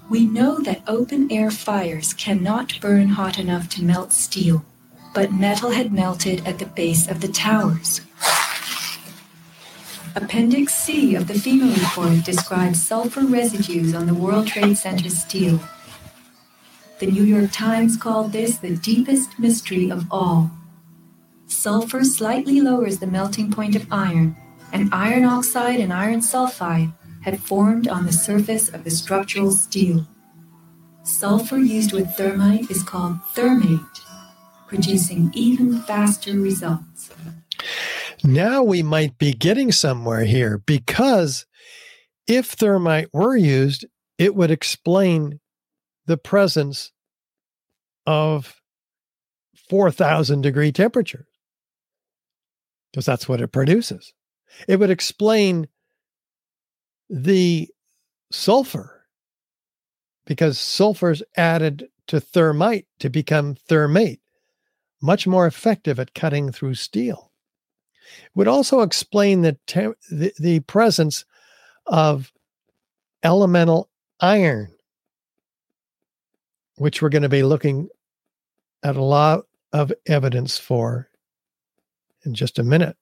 We know that open air fires cannot burn hot enough to melt steel but metal had melted at the base of the towers. Appendix C of the FEMA report describes sulfur residues on the World Trade Center steel. The New York Times called this the deepest mystery of all. Sulfur slightly lowers the melting point of iron, and iron oxide and iron sulfide had formed on the surface of the structural steel. Sulfur used with thermite is called thermate producing even faster results. Now we might be getting somewhere here because if thermite were used, it would explain the presence of 4,000 degree temperatures because that's what it produces. It would explain the sulfur because sulfur is added to thermite to become thermate much more effective at cutting through steel. It would also explain the, te- the, the presence of elemental iron, which we're going to be looking at a lot of evidence for in just a minute.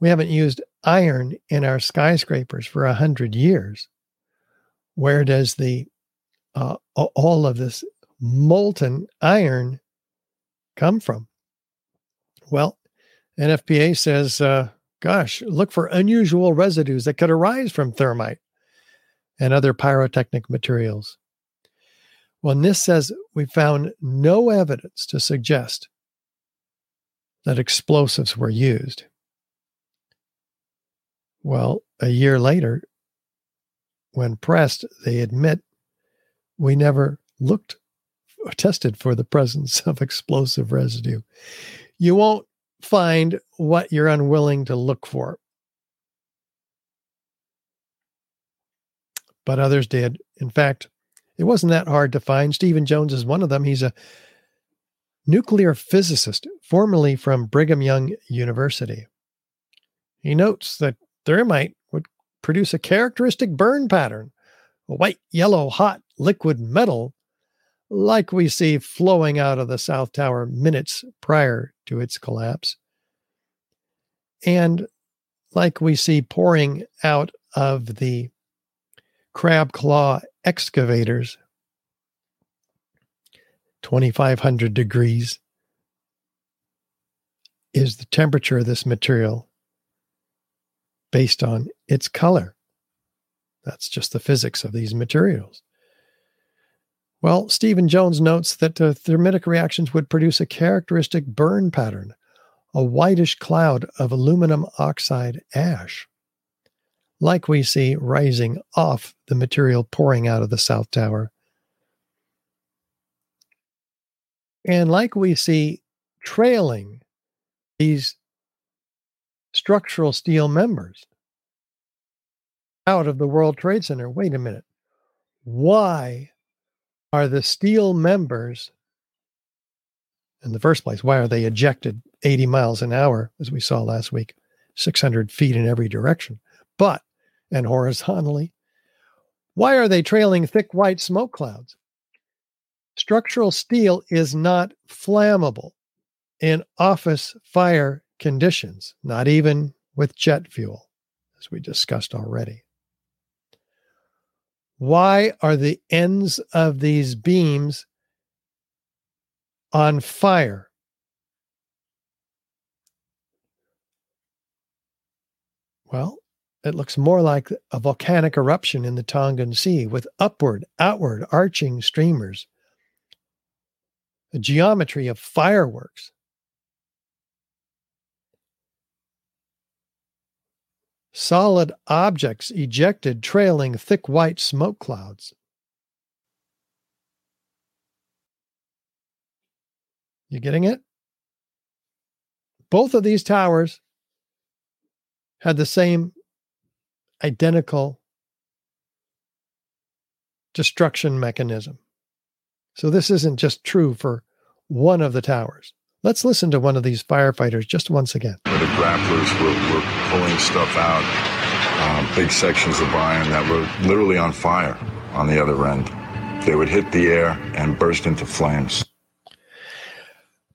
We haven't used iron in our skyscrapers for a hundred years. Where does the uh, all of this molten iron come from? Well, NFPA says, uh, gosh, look for unusual residues that could arise from thermite and other pyrotechnic materials. Well, NIST says we found no evidence to suggest that explosives were used. Well, a year later, when pressed, they admit we never looked tested for the presence of explosive residue. You won't find what you're unwilling to look for. But others did. In fact, it wasn't that hard to find. Stephen Jones is one of them. He's a nuclear physicist, formerly from Brigham Young University. He notes that thermite would produce a characteristic burn pattern, a white, yellow, hot liquid metal like we see flowing out of the South Tower minutes prior to its collapse, and like we see pouring out of the crab claw excavators, 2500 degrees is the temperature of this material based on its color. That's just the physics of these materials. Well, Stephen Jones notes that uh, thermitic reactions would produce a characteristic burn pattern, a whitish cloud of aluminum oxide ash. like we see rising off the material pouring out of the South Tower. And like we see trailing these structural steel members out of the World Trade Center. Wait a minute. Why are the steel members, in the first place, why are they ejected 80 miles an hour, as we saw last week, 600 feet in every direction? But, and horizontally, why are they trailing thick white smoke clouds? Structural steel is not flammable in office fire conditions, not even with jet fuel, as we discussed already. Why are the ends of these beams on fire? Well, it looks more like a volcanic eruption in the Tongan Sea with upward, outward arching streamers, a geometry of fireworks. Solid objects ejected trailing thick white smoke clouds. You getting it? Both of these towers had the same identical destruction mechanism. So this isn't just true for one of the towers. Let's listen to one of these firefighters just once again. The grapplers were, were pulling stuff out, um, big sections of iron that were literally on fire on the other end. They would hit the air and burst into flames.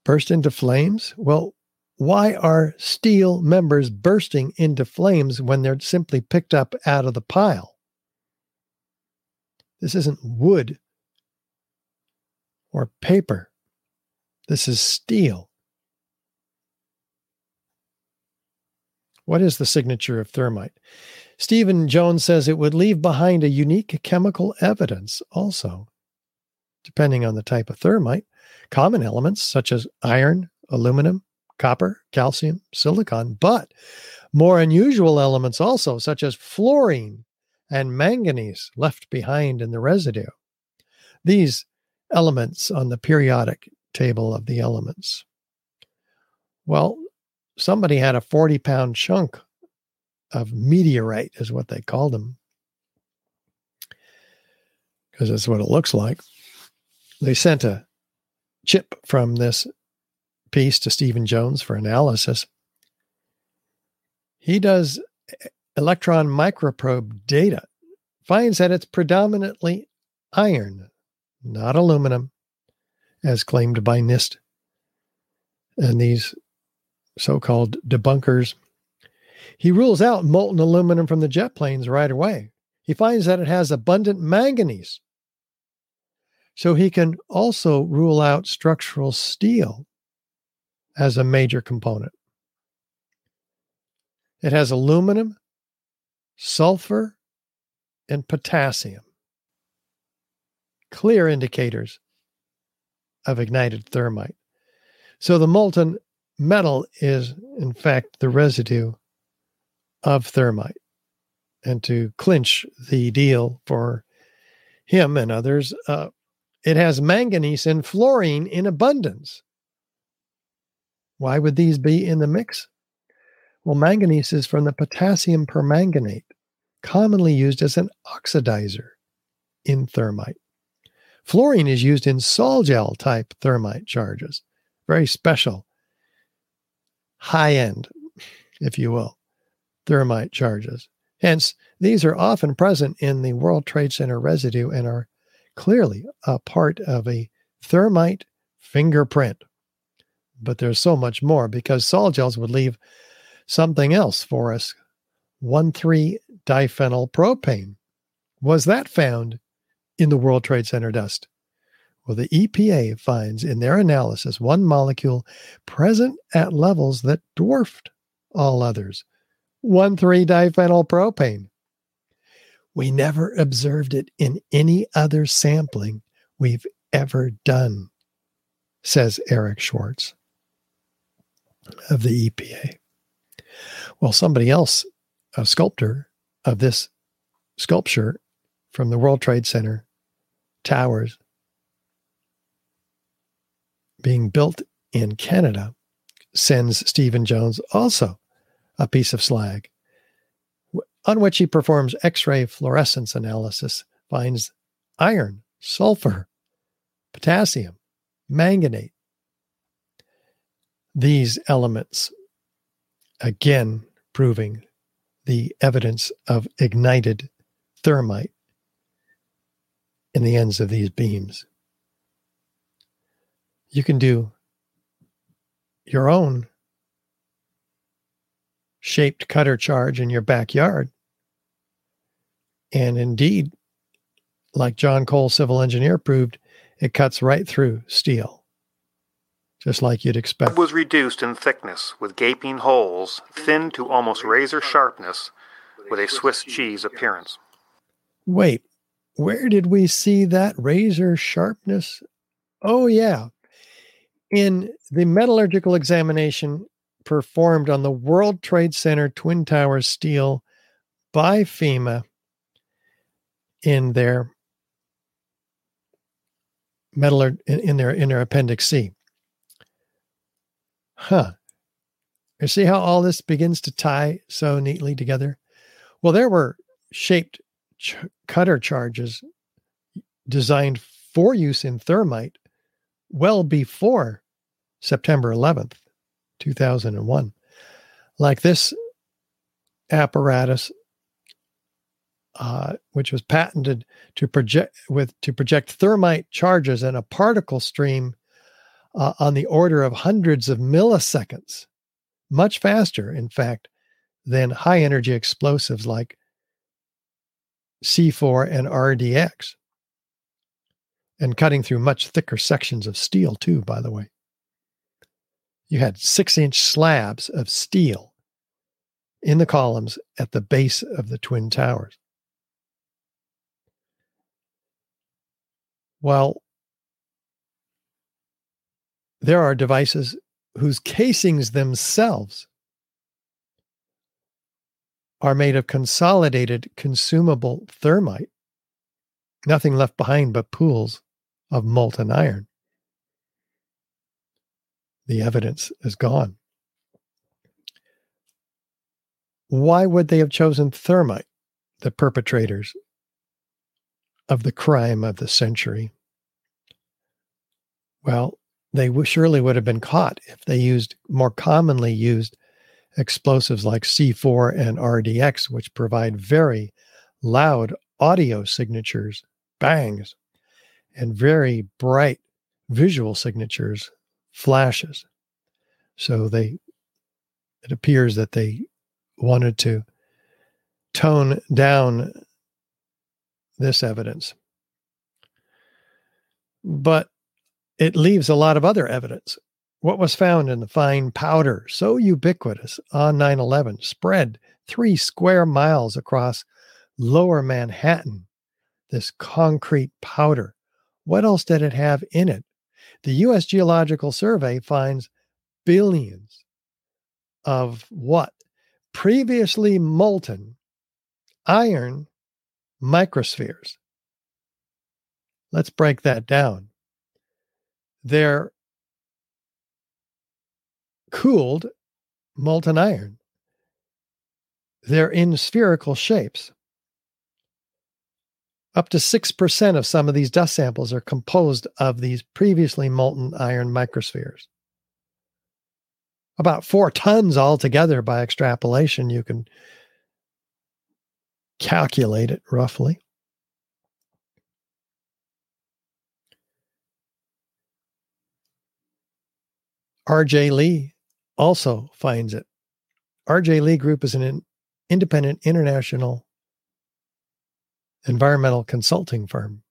Burst into flames? Well, why are steel members bursting into flames when they're simply picked up out of the pile? This isn't wood or paper. This is steel. What is the signature of thermite? Stephen Jones says it would leave behind a unique chemical evidence also. Depending on the type of thermite, common elements such as iron, aluminum, copper, calcium, silicon, but more unusual elements also, such as fluorine and manganese, left behind in the residue. These elements on the periodic table of the elements. Well, somebody had a 40 pound chunk of meteorite, is what they called them, because that's what it looks like. They sent a chip from this piece to Stephen Jones for analysis. He does electron microprobe data, finds that it's predominantly iron, not aluminum, as claimed by NIST and these so called debunkers. He rules out molten aluminum from the jet planes right away. He finds that it has abundant manganese. So he can also rule out structural steel as a major component. It has aluminum, sulfur, and potassium. Clear indicators of ignited thermite. So the molten metal is, in fact, the residue of thermite. And to clinch the deal for him and others, uh, it has manganese and fluorine in abundance. Why would these be in the mix? Well, manganese is from the potassium permanganate, commonly used as an oxidizer in thermite. Fluorine is used in sol-gel type thermite charges, very special, high end, if you will, thermite charges. Hence, these are often present in the World Trade Center residue and are clearly a part of a thermite fingerprint. But there's so much more because sol-gels would leave something else for us 1,3 diphenyl propane. Was that found in the World Trade Center dust? Well, the EPA finds in their analysis one molecule present at levels that dwarfed all others 1 3 diphenyl propane. We never observed it in any other sampling we've ever done, says Eric Schwartz of the EPA. Well, somebody else, a sculptor, of this sculpture from the World Trade Center towers being built in Canada sends Stephen Jones also a piece of slag on which he performs X ray fluorescence analysis, finds iron, sulfur, potassium, manganate. These elements, again, proving the evidence of ignited thermite in the ends of these beams. You can do your own shaped cutter charge in your backyard. And indeed, like John Cole, civil engineer, proved, it cuts right through steel, just like you'd expect. It was reduced in thickness with gaping holes, thinned to almost razor sharpness, with a Swiss cheese appearance. Wait, where did we see that razor sharpness? Oh, yeah. In the metallurgical examination performed on the World Trade Center Twin Towers steel by FEMA in their metal in their in their appendix C. Huh. You see how all this begins to tie so neatly together? Well, there were shaped ch- cutter charges designed for use in thermite well before September 11th. 2001. Like this apparatus, uh, which was patented to project with to project thermite charges in a particle stream uh, on the order of hundreds of milliseconds, much faster, in fact, than high energy explosives like C4 and RDX, and cutting through much thicker sections of steel, too, by the way you had six inch slabs of steel in the columns at the base of the Twin Towers. Well, there are devices whose casings themselves are made of consolidated consumable thermite, nothing left behind but pools of molten iron the evidence is gone. Why would they have chosen thermite, the perpetrators of the crime of the century? Well, they surely would have been caught if they used more commonly used explosives like C4 and RDX, which provide very loud audio signatures, bangs, and very bright visual signatures, flashes. So they, it appears that they wanted to tone down this evidence. But it leaves a lot of other evidence. What was found in the fine powder, so ubiquitous on 9 11, spread three square miles across lower Manhattan, this concrete powder. What else did it have in it? The U.S. Geological Survey finds billions of what? Previously molten iron microspheres. Let's break that down. They're cooled molten iron. They're in spherical shapes. Up to 6% of some of these dust samples are composed of these previously molten iron microspheres. About four tons altogether by extrapolation. You can calculate it roughly. RJ Lee also finds it. RJ Lee Group is an independent international environmental consulting firm.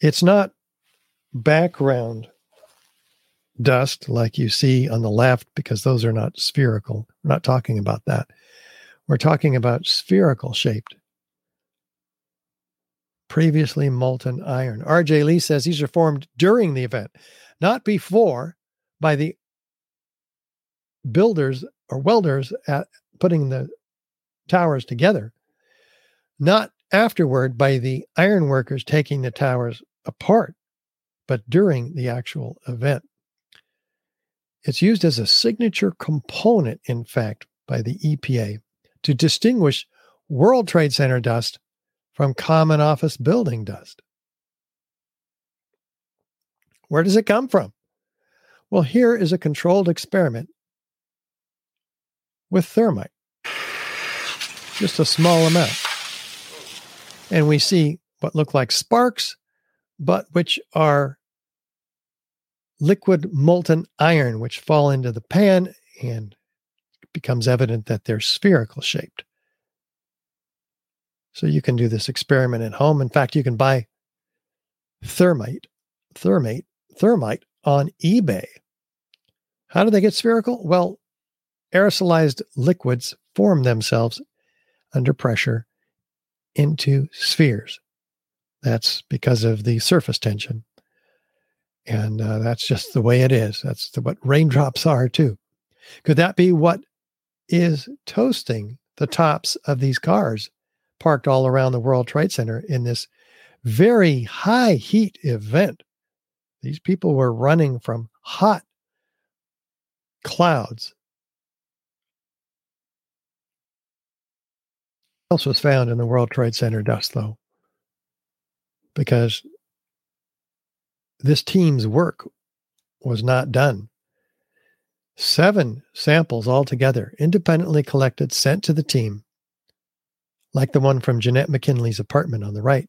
It's not background dust like you see on the left because those are not spherical. We're not talking about that. We're talking about spherical shaped, previously molten iron. RJ Lee says these are formed during the event, not before by the builders or welders at putting the towers together, not afterward by the ironworkers taking the towers apart, but during the actual event. It's used as a signature component, in fact, by the EPA to distinguish World Trade Center dust from common office building dust. Where does it come from? Well, here is a controlled experiment with thermite, just a small amount. And we see what look like sparks, but which are liquid molten iron, which fall into the pan and becomes evident that they're spherical shaped. So you can do this experiment at home. In fact, you can buy thermite, thermate, thermite on eBay. How do they get spherical? Well, aerosolized liquids form themselves under pressure into spheres. That's because of the surface tension. And uh, that's just the way it is. That's the, what raindrops are, too. Could that be what is toasting the tops of these cars parked all around the World Trade Center in this very high heat event? These people were running from hot clouds. else was found in the World Trade Center dust, though, because this team's work was not done. Seven samples altogether, independently collected, sent to the team, like the one from Janette MacKinlay's apartment on the right.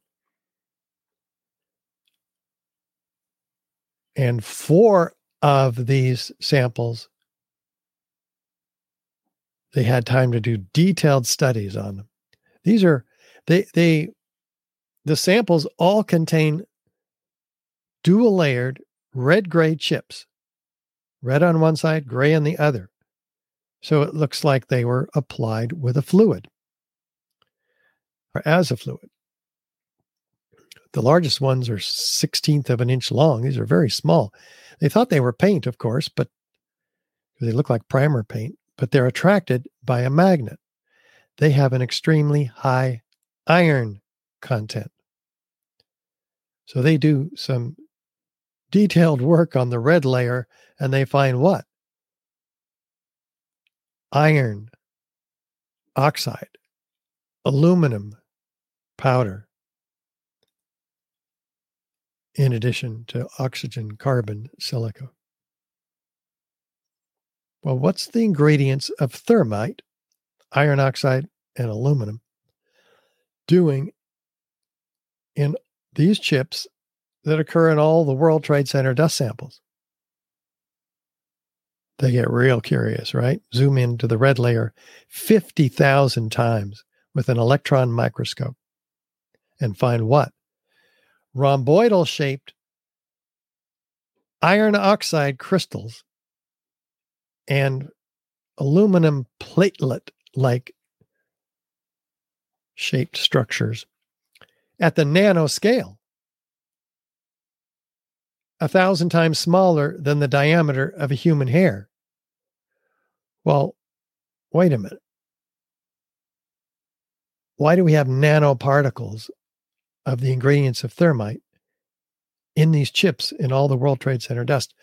And four of these samples they had time to do detailed studies on them. These are they they the samples all contain dual layered red gray chips. Red on one side, gray on the other. So it looks like they were applied with a fluid or as a fluid. The largest ones are 16th of an inch long. These are very small. They thought they were paint, of course, but they look like primer paint but they're attracted by a magnet. They have an extremely high iron content. So they do some detailed work on the red layer and they find what? Iron oxide, aluminum powder, in addition to oxygen, carbon, silica. Well, what's the ingredients of thermite, iron oxide, and aluminum doing in these chips that occur in all the World Trade Center dust samples? They get real curious, right? Zoom into the red layer 50,000 times with an electron microscope and find what? Rhomboidal shaped iron oxide crystals and aluminum platelet like shaped structures at the nanoscale, a thousand times smaller than the diameter of a human hair. Well, wait a minute. Why do we have nanoparticles of the ingredients of thermite in these chips in all the World Trade Center dust.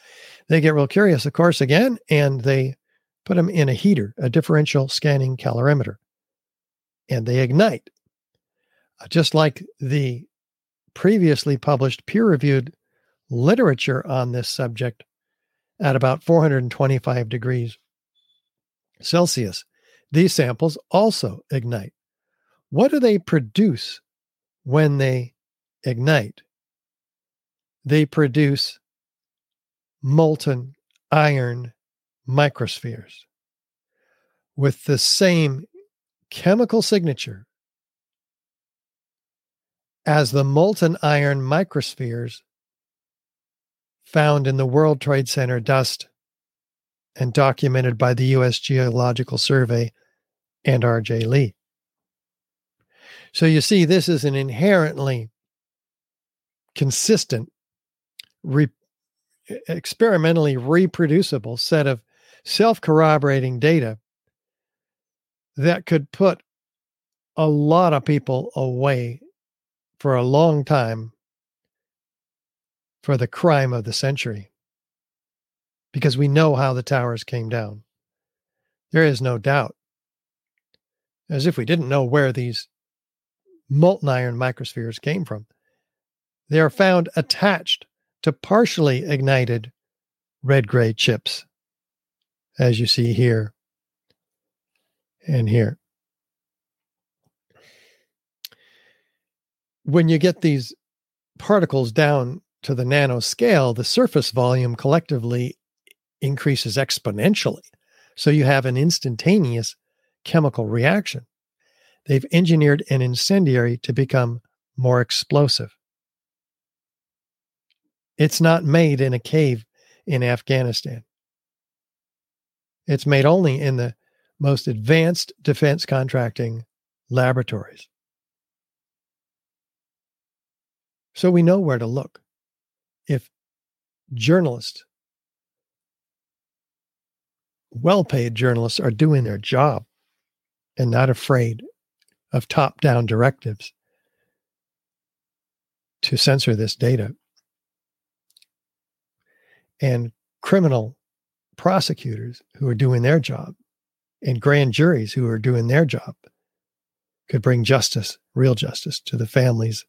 They get real curious, of course, again, and they put them in a heater, a differential scanning calorimeter, and they ignite. Uh, just like the previously published peer reviewed literature on this subject at about 425 degrees Celsius, these samples also ignite. What do they produce when they ignite? they produce molten iron microspheres with the same chemical signature as the molten iron microspheres found in the World Trade Center dust and documented by the U.S. Geological Survey and R.J. Lee. So you see, this is an inherently consistent re- experimentally reproducible set of self corroborating data that could put a lot of people away for a long time for the crime of the century because we know how the towers came down. There is no doubt. As if we didn't know where these molten iron microspheres came from. They are found attached to partially ignited red gray chips, as you see here and here. When you get these particles down to the nanoscale, the surface volume collectively increases exponentially. So you have an instantaneous chemical reaction. They've engineered an incendiary to become more explosive. It's not made in a cave in Afghanistan. It's made only in the most advanced defense contracting laboratories. So we know where to look. If journalists, well paid journalists, are doing their job and not afraid of top down directives to censor this data, and criminal prosecutors who are doing their job and grand juries who are doing their job could bring justice, real justice, to the families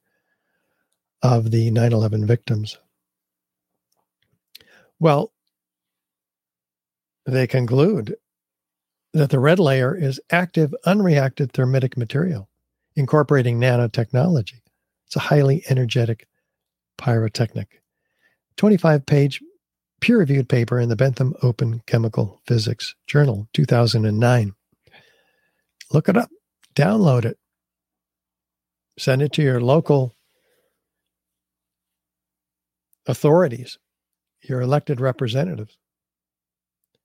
of the 9 11 victims. Well, they conclude that the red layer is active, unreacted thermitic material incorporating nanotechnology. It's a highly energetic pyrotechnic. 25 page peer reviewed paper in the Bentham Open Chemical Physics Journal, 2009. Look it up, download it, send it to your local authorities, your elected representatives.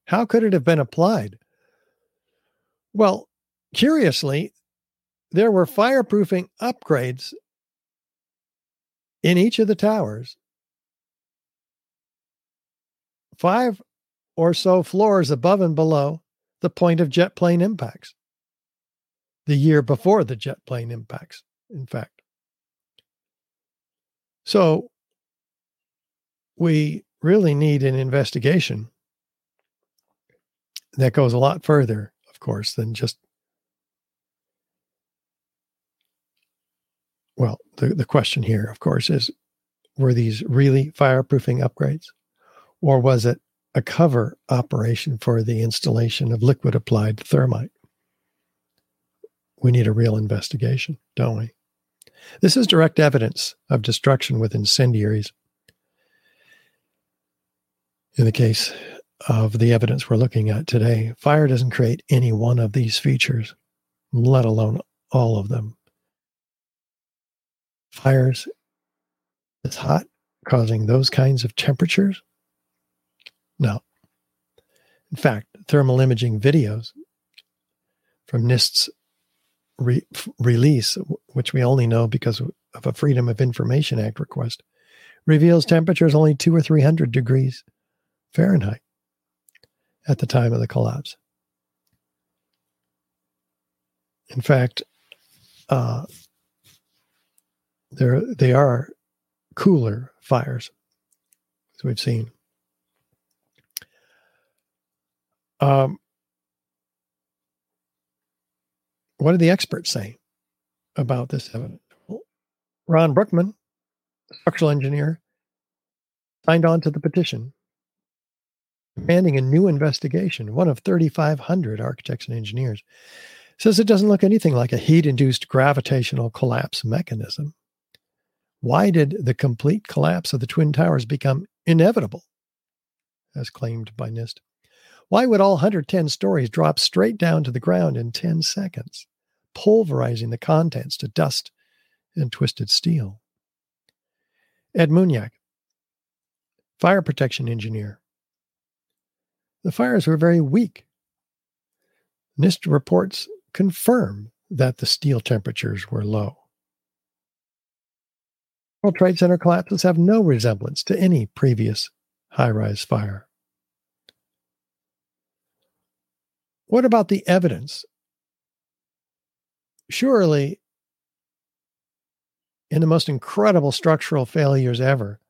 How could it have been applied? Well, curiously, there were fireproofing upgrades in each of the towers five or so floors above and below the point of jet plane impacts. The year before the jet plane impacts, in fact. So we really need an investigation that goes a lot further, course, than just. Well, the, the question here, of course, is were these really fireproofing upgrades? Or was it a cover operation for the installation of liquid applied thermite? We need a real investigation, don't we? This is direct evidence of destruction with incendiaries. In the case of the evidence we're looking at today, fire doesn't create any one of these features, let alone all of them. Fires is hot, causing those kinds of temperatures no. In fact, thermal imaging videos from NIST's re- release, which we only know because of a Freedom of Information Act request, reveals temperatures only two or 300 degrees Fahrenheit at the time of the collapse. In fact, uh, there they are cooler fires, as we've seen. Um, what do the experts say about this evidence? Ron Brookman, structural engineer, signed on to the petition demanding a new investigation. One of 3,500 architects and engineers says it doesn't look anything like a heat induced gravitational collapse mechanism. Why did the complete collapse of the Twin Towers become inevitable, as claimed by NIST? Why would all 110 stories drop straight down to the ground in 10 seconds, pulverizing the contents to dust and twisted steel? Ed Munyak, fire protection engineer. The fires were very weak. NIST reports confirm that the steel temperatures were low. World Trade Center collapses have no resemblance to any previous high rise fire. What about the evidence surely, in the most incredible structural failures ever,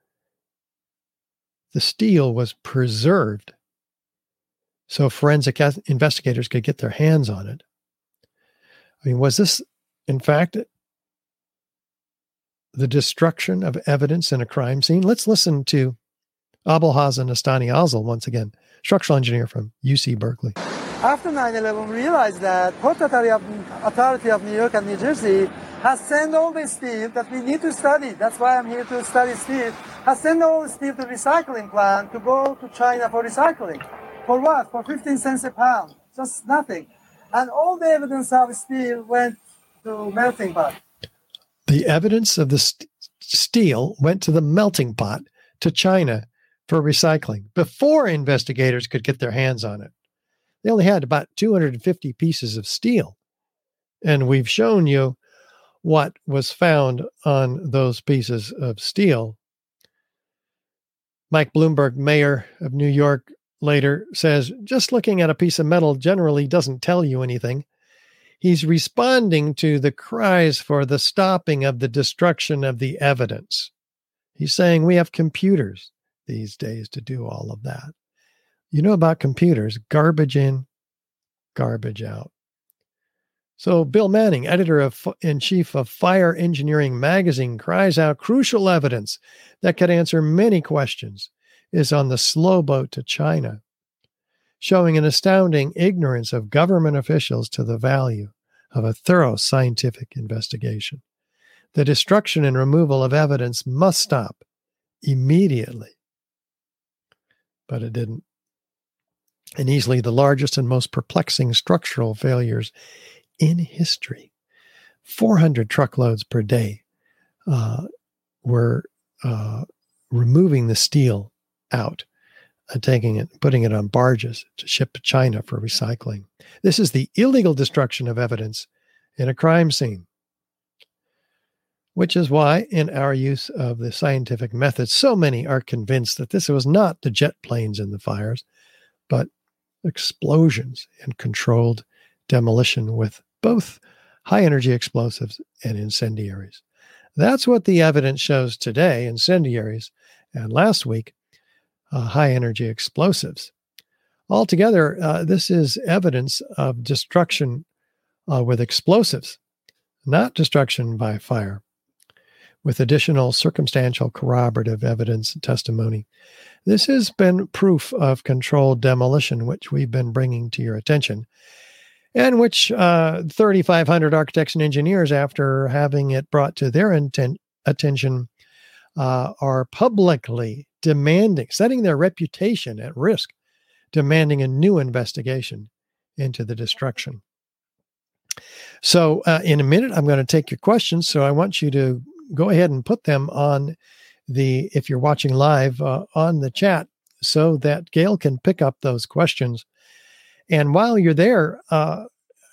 the steel was preserved so forensic investigators could get their hands on it. I mean, was this, in fact, the destruction of evidence in a crime scene? Let's listen to Abolhassan Astaneh-Asl once again, structural engineer from UC Berkeley. After 9-11, we realized that Port Authority of New York and New Jersey has sent all the steel that we need to study. That's why I'm here to study steel. Has sent all the steel to recycling plant to go to China for recycling. For what? For 15 cents a pound. Just nothing. And all the evidence of steel went to melting pot. The evidence of the st- steel went to the melting pot to China for recycling before investigators could get their hands on it. They only had about 250 pieces of steel. And we've shown you what was found on those pieces of steel. Mike Bloomberg, mayor of New York, later says just looking at a piece of metal generally doesn't tell you anything. He's responding to the cries for the stopping of the destruction of the evidence. He's saying we have computers these days to do all of that. You know about computers garbage in, garbage out. So, Bill Manning, editor in chief of Fire Engineering magazine, cries out crucial evidence that could answer many questions is on the slow boat to China, showing an astounding ignorance of government officials to the value of a thorough scientific investigation. The destruction and removal of evidence must stop immediately. But it didn't. And easily the largest and most perplexing structural failures in history. 400 truckloads per day uh, were uh, removing the steel out and taking it, putting it on barges to ship to China for recycling. This is the illegal destruction of evidence in a crime scene, which is why, in our use of the scientific method, so many are convinced that this was not the jet planes in the fires, but explosions and controlled demolition with both high energy explosives and incendiaries. That's what the evidence shows today incendiaries. And last week, uh, high energy explosives. Altogether, uh, this is evidence of destruction uh, with explosives, not destruction by fire. With additional circumstantial corroborative evidence and testimony, this has been proof of controlled demolition, which we've been bringing to your attention, and which uh, 3,500 architects and engineers, after having it brought to their intent, attention, uh, are publicly demanding, setting their reputation at risk, demanding a new investigation into the destruction. So, uh, in a minute, I'm going to take your questions. So, I want you to go ahead and put them on the, if you're watching live, uh, on the chat so that Gail can pick up those questions. And while you're there, uh,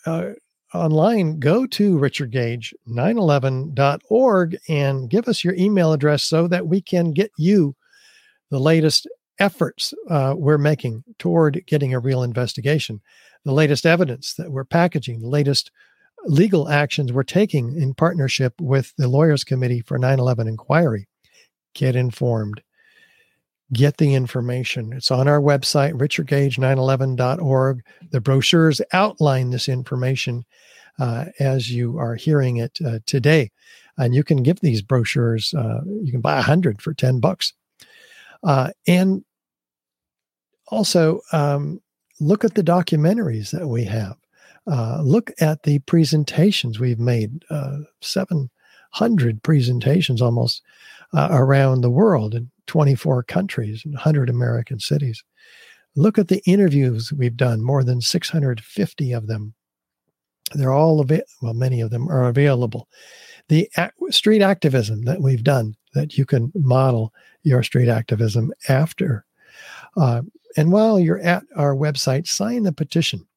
uh online, go to richardgage911.org and give us your email address so that we can get you the latest efforts uh, we're making toward getting a real investigation, the latest evidence that we're packaging, the latest legal actions we're taking in partnership with the Lawyers Committee for 9 11 Inquiry. Get informed. Get the information. It's on our website, richardgage911.org. The brochures outline this information uh, as you are hearing it uh, today. And you can give these brochures, uh, you can buy a 100 for 10 bucks. Uh, and also, um, look at the documentaries that we have. Uh, look at the presentations we've made, uh, 700 presentations almost uh, around the world in 24 countries and 100 American cities. Look at the interviews we've done, more than 650 of them. They're all available, well, many of them are available. The street activism that we've done that you can model your street activism after. Uh, and while you're at our website, sign the petition.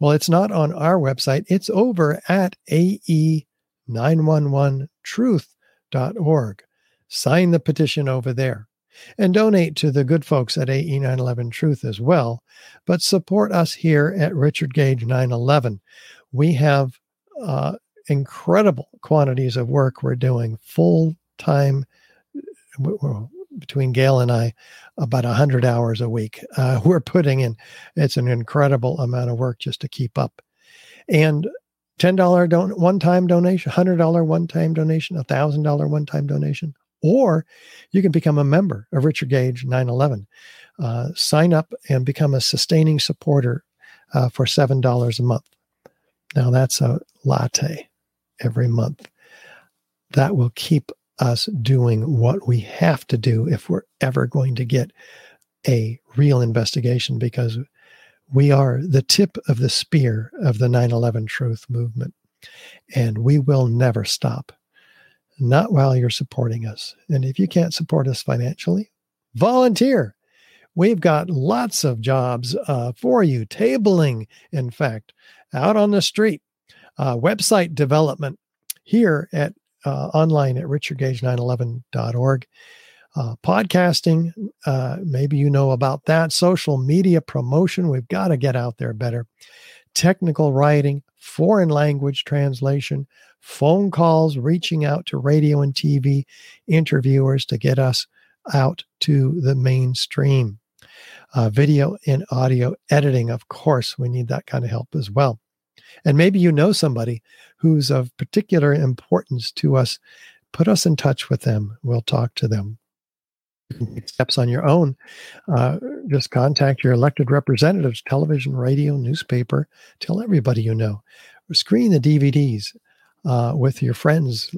Well, it's not on our website, it's over at ae911truth.org. Sign the petition over there. And donate to the good folks at AE911 Truth as well, but support us here at Richard Gage 911. We have uh, incredible quantities of work we're doing full time between Gail and I about 100 hours a week. Uh, we're putting in, it's an incredible amount of work just to keep up. And $10 don- one time donation, $100 one time donation, $1,000 one time donation, or you can become a member of Richard Gage 911. Uh, sign up and become a sustaining supporter uh, for $7 a month. Now, that's a latte every month. That will keep us doing what we have to do if we're ever going to get a real investigation because we are the tip of the spear of the 9 11 truth movement. And we will never stop, not while you're supporting us. And if you can't support us financially, volunteer. We've got lots of jobs uh, for you, tabling, in fact, out on the street, uh, website development here at uh, online at richardgage911.org. Uh, podcasting, uh, maybe you know about that. Social media promotion, we've got to get out there better. Technical writing, foreign language translation, phone calls, reaching out to radio and TV interviewers to get us out to the mainstream. Uh, video and audio editing, of course, we need that kind of help as well. And maybe you know somebody who's of particular importance to us. Put us in touch with them. We'll talk to them. Steps on your own. Uh, just contact your elected representatives, television, radio, newspaper. Tell everybody you know. Screen the DVDs uh, with your friends,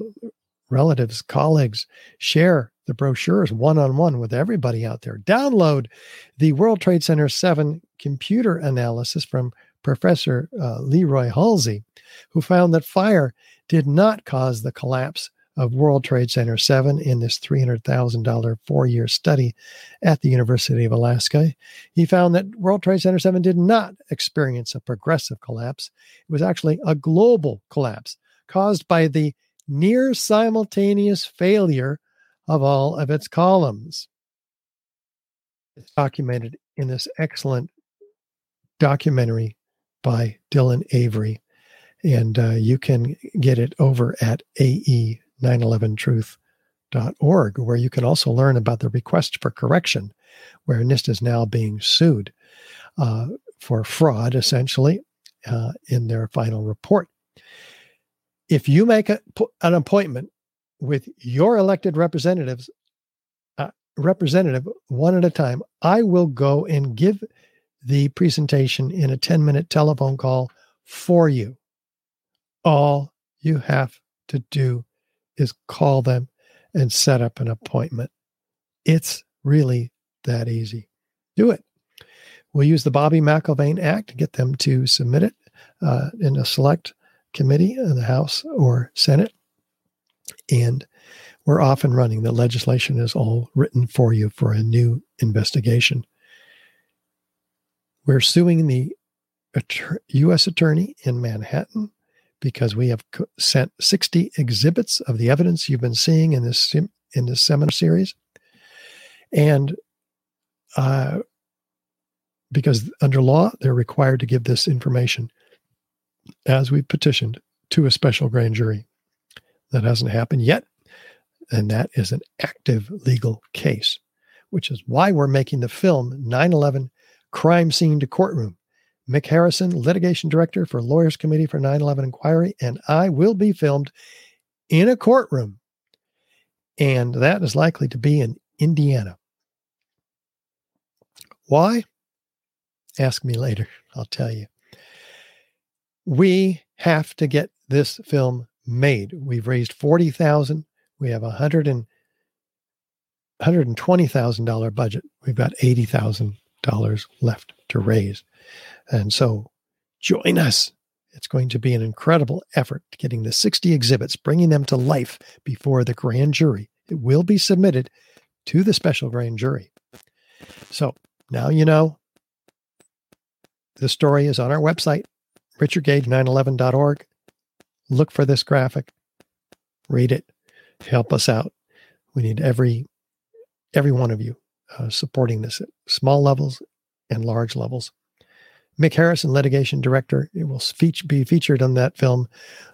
relatives, colleagues. Share the brochures one on one with everybody out there. Download the World Trade Center 7 computer analysis from Professor uh, Leroy Hulsey, who found that fire did not cause the collapse of World Trade Center 7 in this $300,000 four year study at the University of Alaska. He found that World Trade Center 7 did not experience a progressive collapse. It was actually a global collapse caused by the near simultaneous failure of all of its columns. It's documented in this excellent documentary by Dylan Avery. And uh, you can get it over at ae911truth.org, where you can also learn about the request for correction, where NIST is now being sued uh, for fraud, essentially, uh, in their final report. If you make a, an appointment with your elected representatives, uh, representative one at a time, I will go and give the presentation in a 10 minute telephone call for you. All you have to do is call them and set up an appointment. It's really that easy. Do it. We'll use the Bobby McIlvaine Act to get them to submit it uh, in a select committee in the House or Senate. And we're off and running. The legislation is all written for you for a new investigation. We're suing the U.S. Attorney in Manhattan because we have sent 60 exhibits of the evidence you've been seeing in this in this seminar series, and uh, because under law they're required to give this information as we petitioned to a special grand jury. That hasn't happened yet, and that is an active legal case, which is why we're making the film 9 11 crime scene to courtroom. Mick Harrison, litigation director for Lawyers Committee for 9 11 Inquiry, and I will be filmed in a courtroom. And that is likely to be in Indiana. Why? Ask me later. I'll tell you. We have to get this film made. We've raised 40,000. We have a hundred and $120,000 budget. We've got 80,000 dollars left to raise. And so join us. It's going to be an incredible effort getting the 60 exhibits, bringing them to life before the grand jury. It will be submitted to the special grand jury. So now you know the story is on our website, richardgage911.org. Look for this graphic, read it, help us out. We need every every one of you uh, supporting this at small levels and large levels. Mick Harrison, litigation director, it will be featured on that film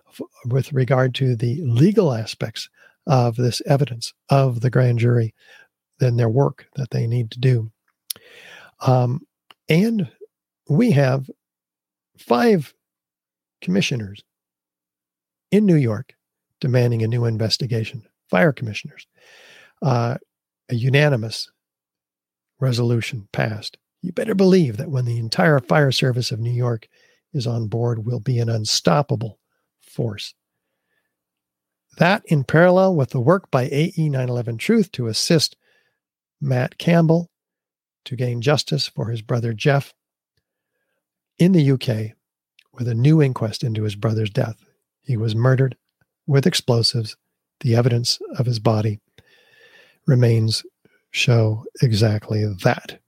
f- with regard to the legal aspects of this evidence of the grand jury and their work that they need to do. Um, and we have five commissioners in New York demanding a new investigation, fire commissioners. Uh, a unanimous resolution passed. You better believe that when the entire fire service of New York is on board, will be an unstoppable force. That, in parallel with the work by AE 911 Truth to assist Matt Campbell to gain justice for his brother Jeff in the UK with a new inquest into his brother's death. He was murdered with explosives. The evidence of his body remains show exactly that.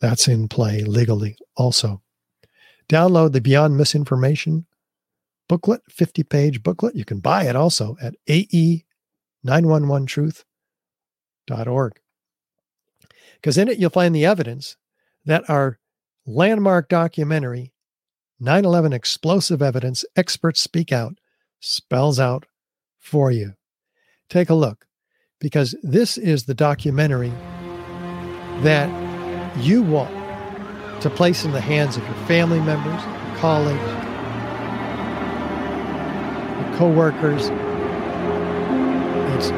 That's in play legally also. Download the Beyond Misinformation booklet, 50 page booklet. You can buy it also at ae911truth.org. Because in it, you'll find the evidence that our landmark documentary, 9 11 Explosive Evidence Experts Speak Out, spells out for you. Take a look, because this is the documentary that you want to place in the hands of your family members, your colleagues, your coworkers. It's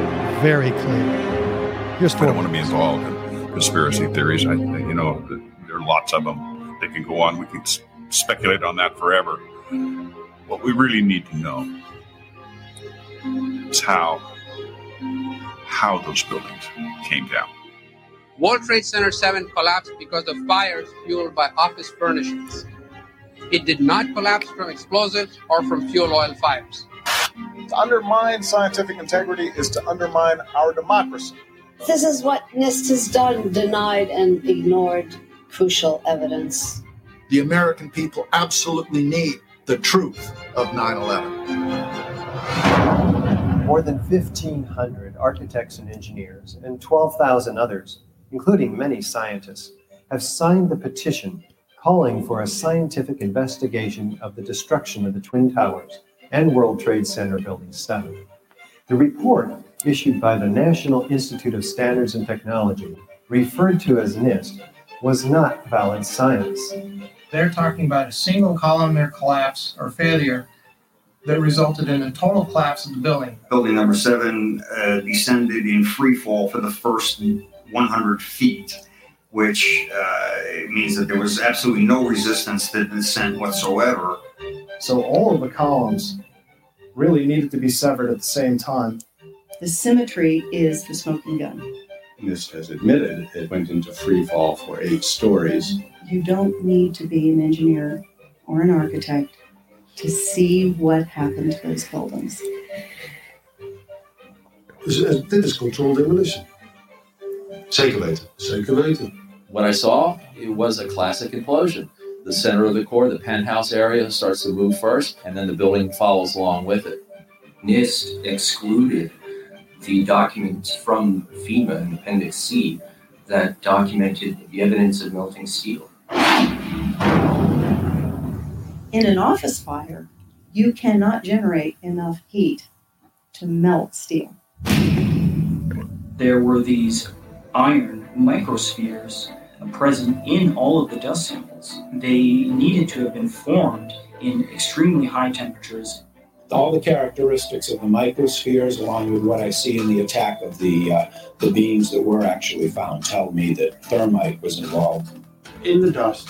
very clear. Here's I don't want to be involved in conspiracy theories. I, you know, there are lots of them. They can go on. We can speculate on that forever. What we really need to know is how how those buildings came down. World Trade Center 7 collapsed because of fires fueled by office furnishings. It did not collapse from explosives or from fuel oil fires. To undermine scientific integrity is to undermine our democracy. This is what NIST has done denied and ignored crucial evidence. The American people absolutely need the truth of 9 11. More than 1,500 architects and engineers and 12,000 others, including many scientists, have signed the petition calling for a scientific investigation of the destruction of the Twin Towers and World Trade Center Building 7. The report, issued by the National Institute of Standards and Technology, referred to as NIST, was not valid science. They're talking about a single columnar collapse or failure that resulted in a total collapse of the building. Building number seven uh, descended in free fall for the first 100 feet, which uh, means that there was absolutely no resistance to the descent whatsoever. So all of the columns really needed to be severed at the same time. The symmetry is the smoking gun. NIST has admitted it went into free fall for eight stories. You don't need to be an engineer or an architect to see what happened to those buildings. Dit is controlled demolition. Zeker weten. Zeker weten. What I saw, it was a classic implosion. The center of the core, the penthouse area, starts to move first, and then the building follows along with it. NIST excluded the documents from FEMA in Appendix C that documented the evidence of melting steel. In an office fire, you cannot generate enough heat to melt steel. There were these iron microspheres present in all of the dust samples. They needed to have been formed in extremely high temperatures all the characteristics of the microspheres, along with what I see in the attack of the uh, the beams that were actually found, tell me that thermite was involved. In the dust,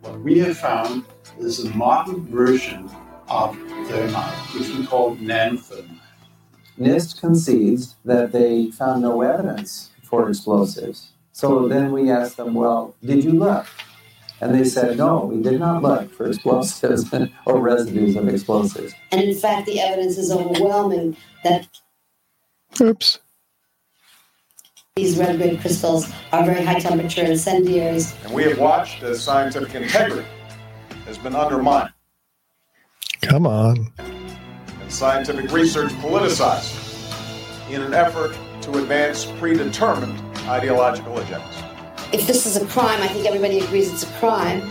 what we have found is a modern version of thermite, which we call nanothermite. NIST concedes that they found no evidence for explosives. So then we asked them, well, did you look? And they said, no, we did not look for explosives or residues of explosives. And in fact, the evidence is overwhelming that Oops. these red grade crystals are very high temperature incendiaries. And we have watched as scientific integrity has been undermined Come on. and scientific research politicized in an effort to advance predetermined ideological agendas. If this is a crime, I think everybody agrees it's a crime.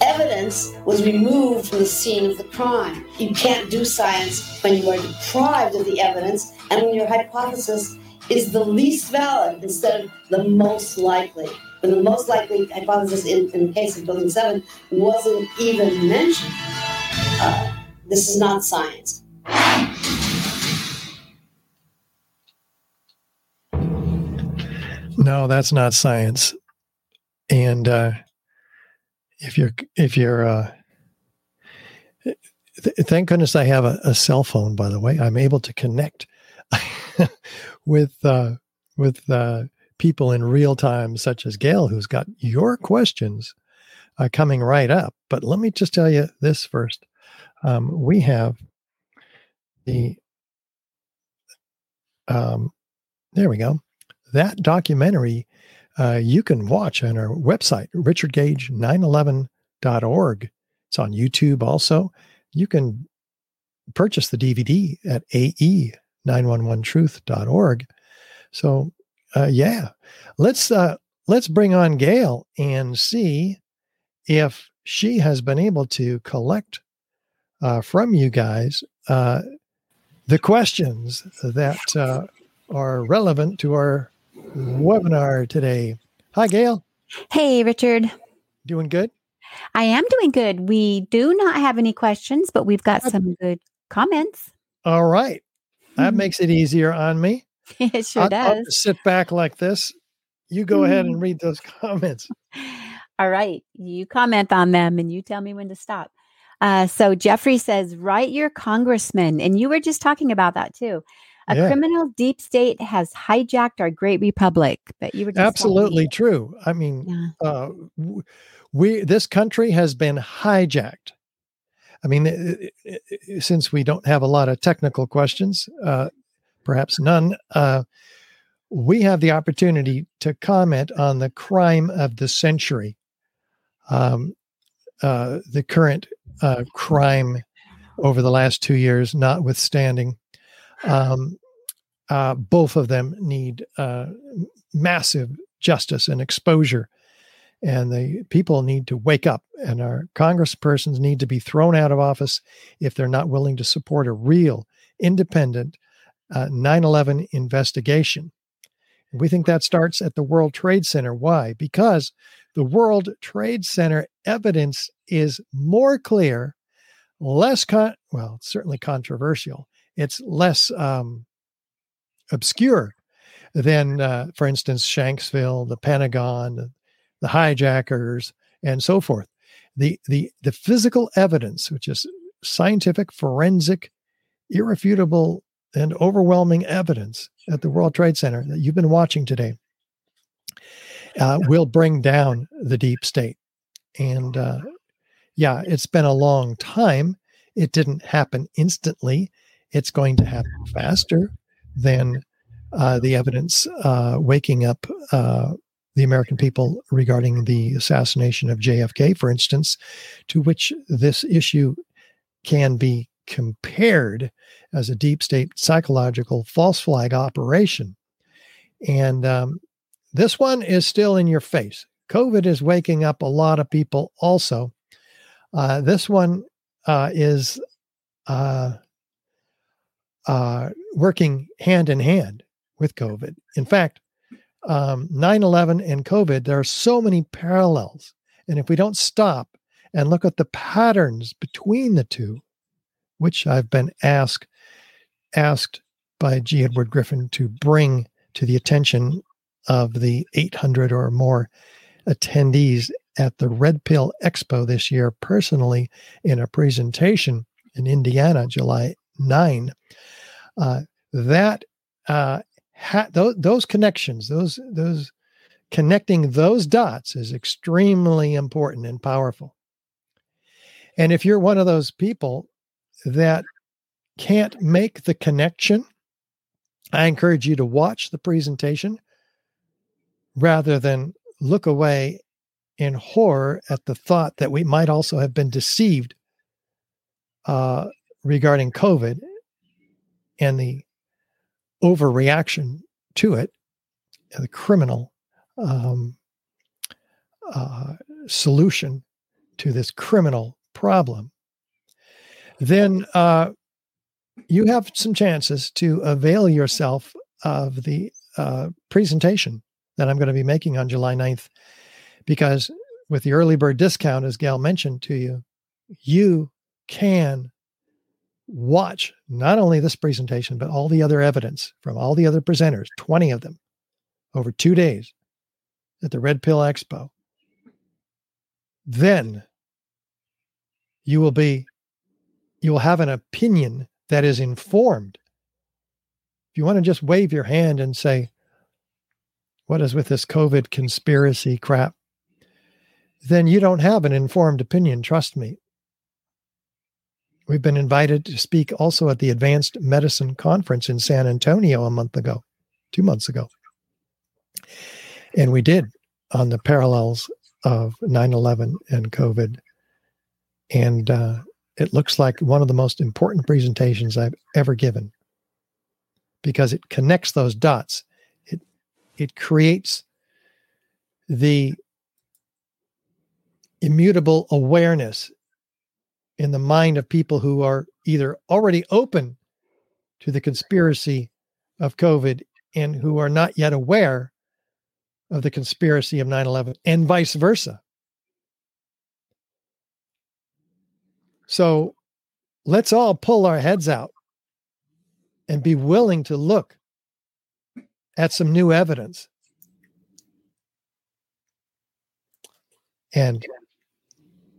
evidence was removed from the scene of the crime. You can't do science when you are deprived of the evidence and when your hypothesis is the least valid instead of the most likely. When the most likely hypothesis in, in the case of Building 7 wasn't even mentioned. Uh, this is not science. No, that's not science. And uh, if you're if you're uh, th- thank goodness I have a, a, cell phone. By the way, I'm able to connect with uh, with uh, people in real time, such as Gail, who's got your questions uh, coming right up. But let me just tell you this first: um, we have the um, there we go. That documentary uh, you can watch on our website, richardgage911.org. It's on YouTube also. You can purchase the DVD at ae911truth.org. So, uh, yeah, let's uh, let's bring on Gail and see if she has been able to collect uh, from you guys uh, the questions that uh, are relevant to our webinar today. Hi, Gail. Hey, Richard. Doing good? I am doing good. We do not have any questions, but we've got some good comments. All right. That mm-hmm. makes it easier on me. it sure I'll, does. I'll sit back like this. You go mm-hmm. ahead and read those comments. All right. You comment on them and you tell me when to stop. Uh, so Jeffrey says, write your congressman. And you were just talking about that too. A yeah. criminal deep state has hijacked our great republic. But you were absolutely true. I mean, yeah. uh, we this country has been hijacked. I mean, it, it, since we don't have a lot of technical questions, uh, perhaps none, uh, we have the opportunity to comment on the crime of the century, um, uh, the current uh, crime over the last two years, notwithstanding. Um, uh, both of them need uh, massive justice and exposure. And the people need to wake up, and our congresspersons need to be thrown out of office if they're not willing to support a real, independent 9 uh, 11 investigation. And we think that starts at the World Trade Center. Why? Because the World Trade Center evidence is more clear, less con well, certainly controversial. It's less um, obscure than, uh, for instance, Shanksville, the Pentagon, the hijackers, and so forth. The the the physical evidence, which is scientific, forensic, irrefutable, and overwhelming evidence at the World Trade Center that you've been watching today, uh, will bring down the deep state. And uh, yeah, it's been a long time. It didn't happen instantly. It's going to happen faster than uh, the evidence uh, waking up uh, the American people regarding the assassination of JFK, for instance, to which this issue can be compared as a deep state psychological false flag operation. And um, this one is still in your face. COVID is waking up a lot of people also. Uh, this one uh, is uh, uh, working hand in hand with COVID. In fact, um, 9 11 and COVID, there are so many parallels. And if we don't stop and look at the patterns between the two, which I've been asked asked by G. Edward Griffin to bring to the attention of the 800 or more attendees at the Red Pill Expo this year, personally in a presentation in Indiana, July 9. Uh, that uh, ha- those, those connections, those those connecting those dots is extremely important and powerful. And if you're one of those people that can't make the connection, I encourage you to watch the presentation rather than look away in horror at the thought that we might also have been deceived uh, regarding COVID and the overreaction to it, the criminal um, uh, solution to this criminal problem, then uh, you have some chances to avail yourself of the uh, presentation that I'm going to be making on July 9th. Because with the early bird discount, as Gail mentioned to you, you can watch not only this presentation, but all the other evidence from all the other presenters, 20 of them, over two days at the Red Pill Expo. Then you will be, you will have an opinion that is informed. If you want to just wave your hand and say, what is with this COVID conspiracy crap? Then you don't have an informed opinion, trust me. We've been invited to speak also at the Advanced Medicine Conference in San Antonio a month ago, two months ago. And we did on the parallels of 9 11 and COVID. And uh, it looks like one of the most important presentations I've ever given because it connects those dots. It, it creates the immutable awareness in the mind of people who are either already open to the conspiracy of COVID and who are not yet aware of the conspiracy of 9 11 and vice versa. So let's all pull our heads out and be willing to look at some new evidence. And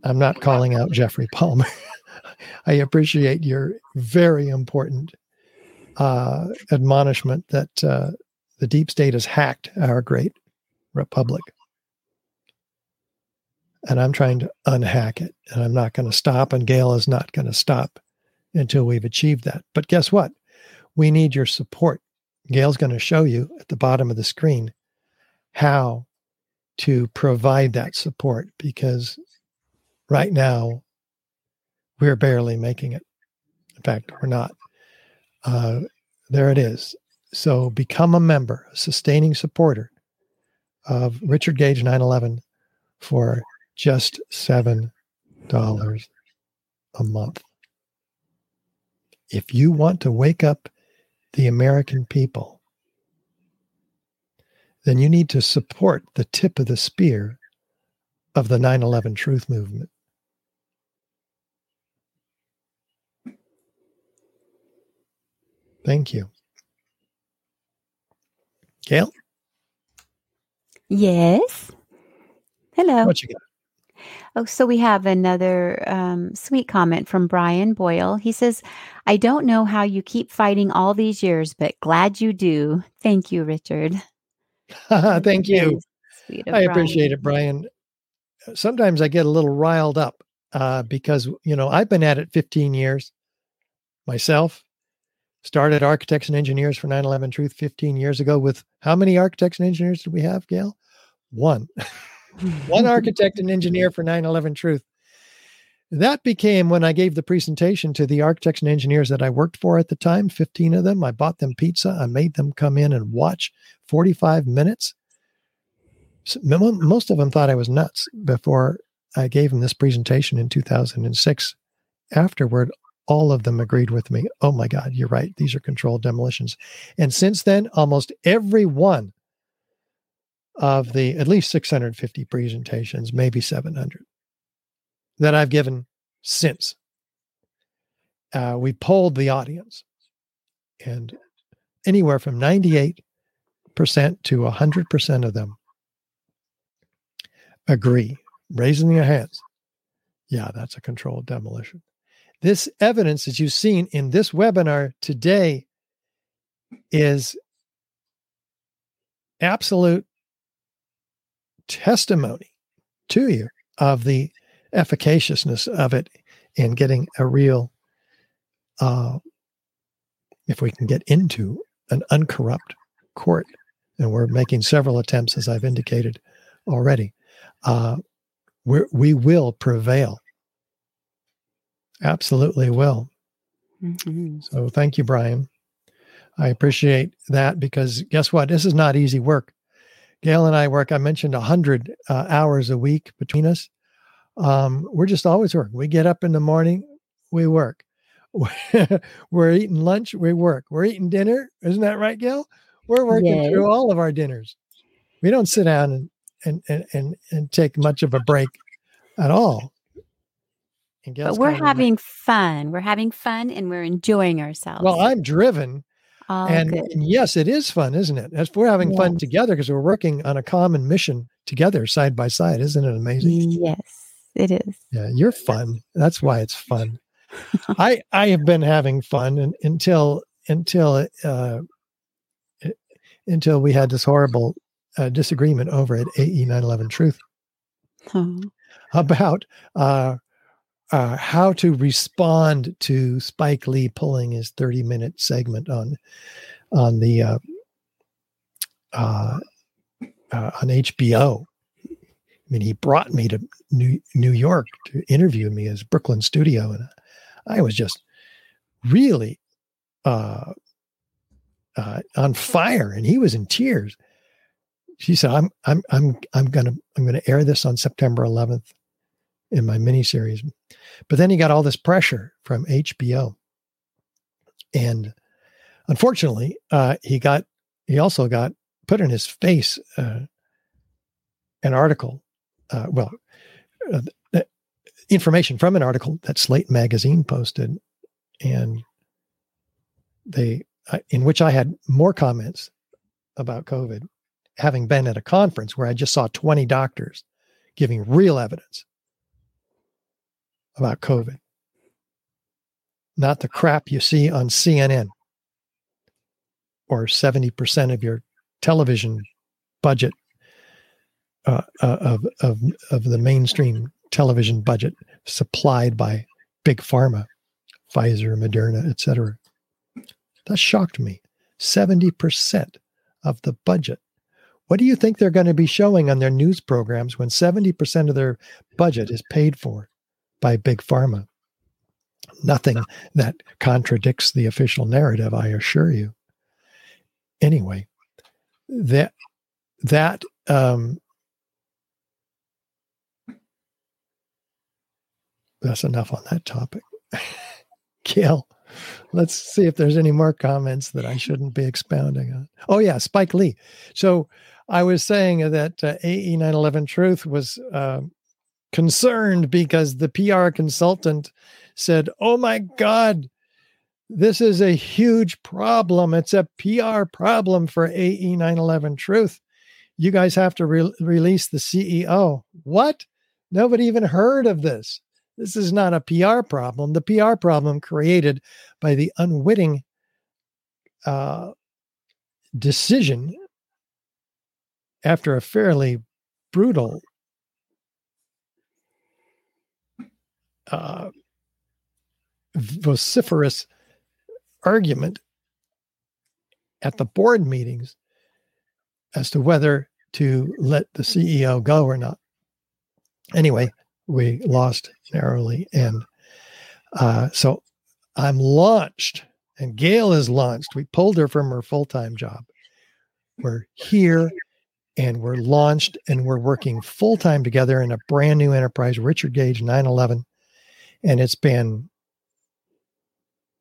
I'm not calling out Jeffrey Palmer. I appreciate your very important uh, admonishment that uh, the deep state has hacked our great republic. And I'm trying to unhack it. And I'm not going to stop. And Gail is not going to stop until we've achieved that. But guess what? We need your support. Gail's going to show you at the bottom of the screen how to provide that support because right now we're barely making it. In fact, we're not. Uh, there it is. So become a member, a sustaining supporter of Richard Gage 911 for just $7 a month. If you want to wake up the American people, then you need to support the tip of the spear of the 9 11 truth movement. Thank you. Gail? Yes. Hello. What you got? Oh, so we have another um, sweet comment from Brian Boyle. He says, I don't know how you keep fighting all these years, but glad you do. Thank you, Richard. Thank you. I appreciate it, Brian. Sometimes I get a little riled up uh, because, you know, I've been at it 15 years myself. Started architects and engineers for 9 11 Truth 15 years ago with how many architects and engineers did we have, Gail? One. One architect and engineer for 9 11 Truth. That became when I gave the presentation to the architects and engineers that I worked for at the time, 15 of them. I bought them pizza. I made them come in and watch 45 minutes. Most of them thought I was nuts before I gave them this presentation in 2006. Afterward, all of them agreed with me. Oh my God, you're right. These are controlled demolitions. And since then, almost every one of the at least 650 presentations, maybe 700 that I've given since, uh, we polled the audience, and anywhere from 98% to 100% of them agree, raising their hands. Yeah, that's a controlled demolition. This evidence that you've seen in this webinar today is absolute testimony to you of the efficaciousness of it in getting a real, uh, if we can get into an uncorrupt court, and we're making several attempts, as I've indicated already, uh, we will prevail Absolutely will. Mm-hmm. So thank you, Brian. I appreciate that because guess what? This is not easy work. Gail and I work, I mentioned 100 uh, hours a week between us. Um, we're just always working. We get up in the morning, we work. we're eating lunch, we work. We're eating dinner. Isn't that right, Gail? We're working through all of our dinners. We don't sit down and and and and, and take much of a break at all. And Gail's But we're having fun. We're having fun and we're enjoying ourselves. well, I'm driven. All and, good. yes, it is fun, isn't it? As we're having fun together because we're working on a common mission together, side by side. Isn't it amazing? Yes, it is. Yeah, you're fun. That's why it's fun. I I have been having fun and, until until uh, until we had this horrible uh, disagreement over at AE 911 Truth Oh. about uh, uh, how to respond to Spike Lee pulling his 30 minute segment on on the uh, uh, uh, on HBO. I mean, he brought me to New, New York to interview me as Brooklyn studio, and I was just really uh, uh, on fire, and he was in tears. She said, "I'm I'm I'm I'm gonna I'm gonna air this on September 11th in my miniseries," but then he got all this pressure from HBO, and unfortunately, uh, he got he also got put in his face uh, an article, uh, well, uh, information from an article that Slate magazine posted, and they uh, in which I had more comments about COVID, having been at a conference where I just saw 20 doctors giving real evidence about COVID, not the crap you see on CNN or 70% of your television budget uh, uh, of, of, of the mainstream television budget supplied by big pharma, Pfizer, Moderna, etc. That shocked me. 70% of the budget. What do you think they're going to be showing on their news programs when 70% of their budget is paid for by big pharma? Nothing that contradicts the official narrative, I assure you. Anyway, that that um that's enough on that topic. Gail, let's see if there's any more comments that I shouldn't be expounding on. Oh yeah, Spike Lee. So I was saying that uh, AE 911 Truth was uh, concerned because the PR consultant said, "Oh my God, this is a huge problem. It's a PR problem for AE 911 Truth. You guys have to re- release the CEO." What? Nobody even heard of this. This is not a PR problem. The PR problem created by the unwitting uh, decision after a fairly brutal uh, vociferous argument at the board meetings as to whether to let the CEO go or not. Anyway, we lost narrowly. And uh, so I'm launched, and Gail is launched. We pulled her from her full time job. We're here and we're launched and we're working full time together in a brand new enterprise, Richard Gage 911. And it's been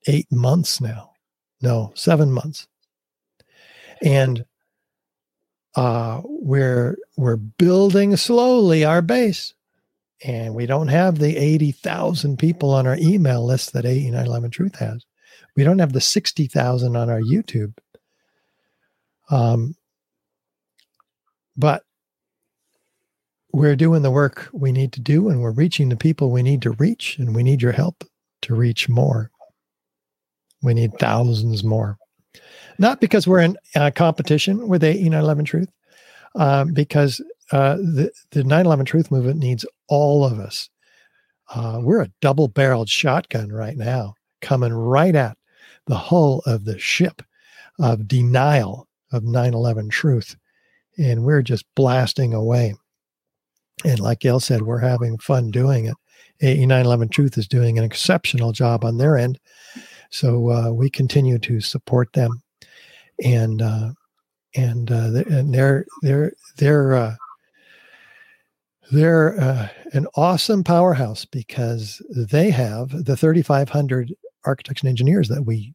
eight months now. No, seven months. And uh, we're we're building slowly our base and we don't have the 80,000 people on our email list that AE 911 Truth has. We don't have the 60,000 on our YouTube. Um, but we're doing the work we need to do and we're reaching the people we need to reach, and we need your help to reach more. We need thousands more. Not because we're in uh, competition with AE 911 Truth, uh, because uh, the, the 911 Truth Movement needs all of us. Uh, we're a double barreled shotgun right now, coming right at the hull of the ship of denial of 911 truth. And we're just blasting away. And like Gail said, we're having fun doing it. AE 911 Truth is doing an exceptional job on their end. So uh, we continue to support them. And, uh, and, uh, and they're, they're, they're, uh, They're uh, an awesome powerhouse because they have the 3,500 architects and engineers that we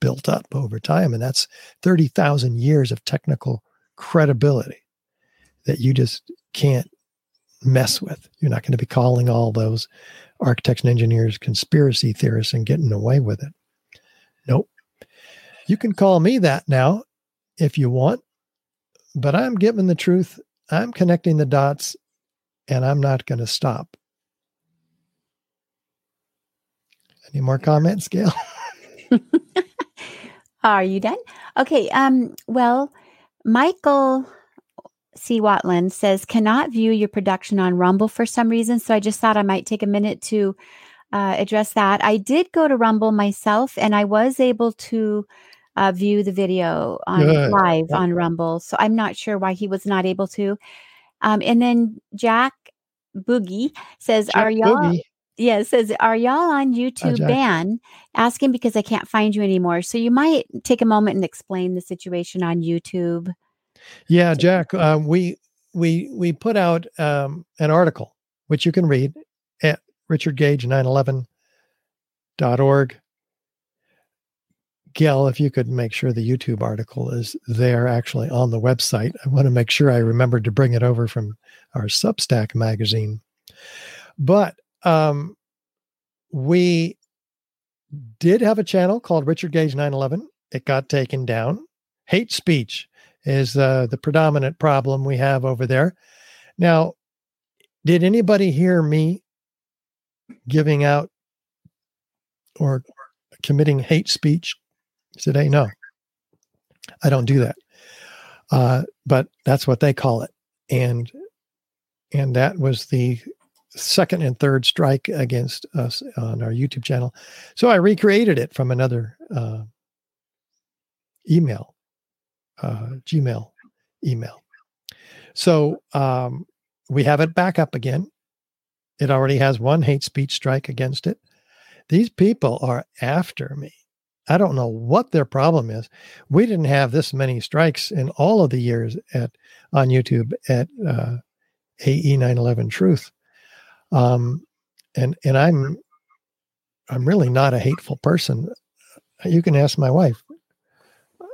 built up over time. And that's 30,000 years of technical credibility that you just can't mess with. You're not going to be calling all those architects and engineers conspiracy theorists and getting away with it. Nope. You can call me that now if you want, but I'm giving the truth. I'm connecting the dots and I'm not going to stop. Any more comments, Gail? Are you done? Okay. Um, well, Michael C. Watland says, cannot view your production on Rumble for some reason. So I just thought I might take a minute to uh, address that. I did go to Rumble myself and I was able to uh, view the video on Good. live on Rumble. So I'm not sure why he was not able to. Um, and then Jack Boogie says, Jack Are y'all Boogie. yeah, says, Are y'all on YouTube ban? Asking because I can't find you anymore. So you might take a moment and explain the situation on YouTube. Yeah, Jack, uh, we we we put out um, an article which you can read at richardgage911.org. Gail, if you could make sure the YouTube article is there actually on the website. I want to make sure I remembered to bring it over from our Substack magazine. But um, we did have a channel called Richard Gage 911. It got taken down. Hate speech is uh, the predominant problem we have over there. Now, did anybody hear me giving out or committing hate speech today? No, I don't do that. Uh, but that's what they call it, and and that was the second and third strike against us on our YouTube channel. So I recreated it from another uh, email uh, Gmail email. So um, we have it back up again. It already has one hate speech strike against it. These people are after me. I don't know what their problem is. We didn't have this many strikes in all of the years at on YouTube at uh, AE 911 Truth. Um, and and I'm I'm really not a hateful person. You can ask my wife.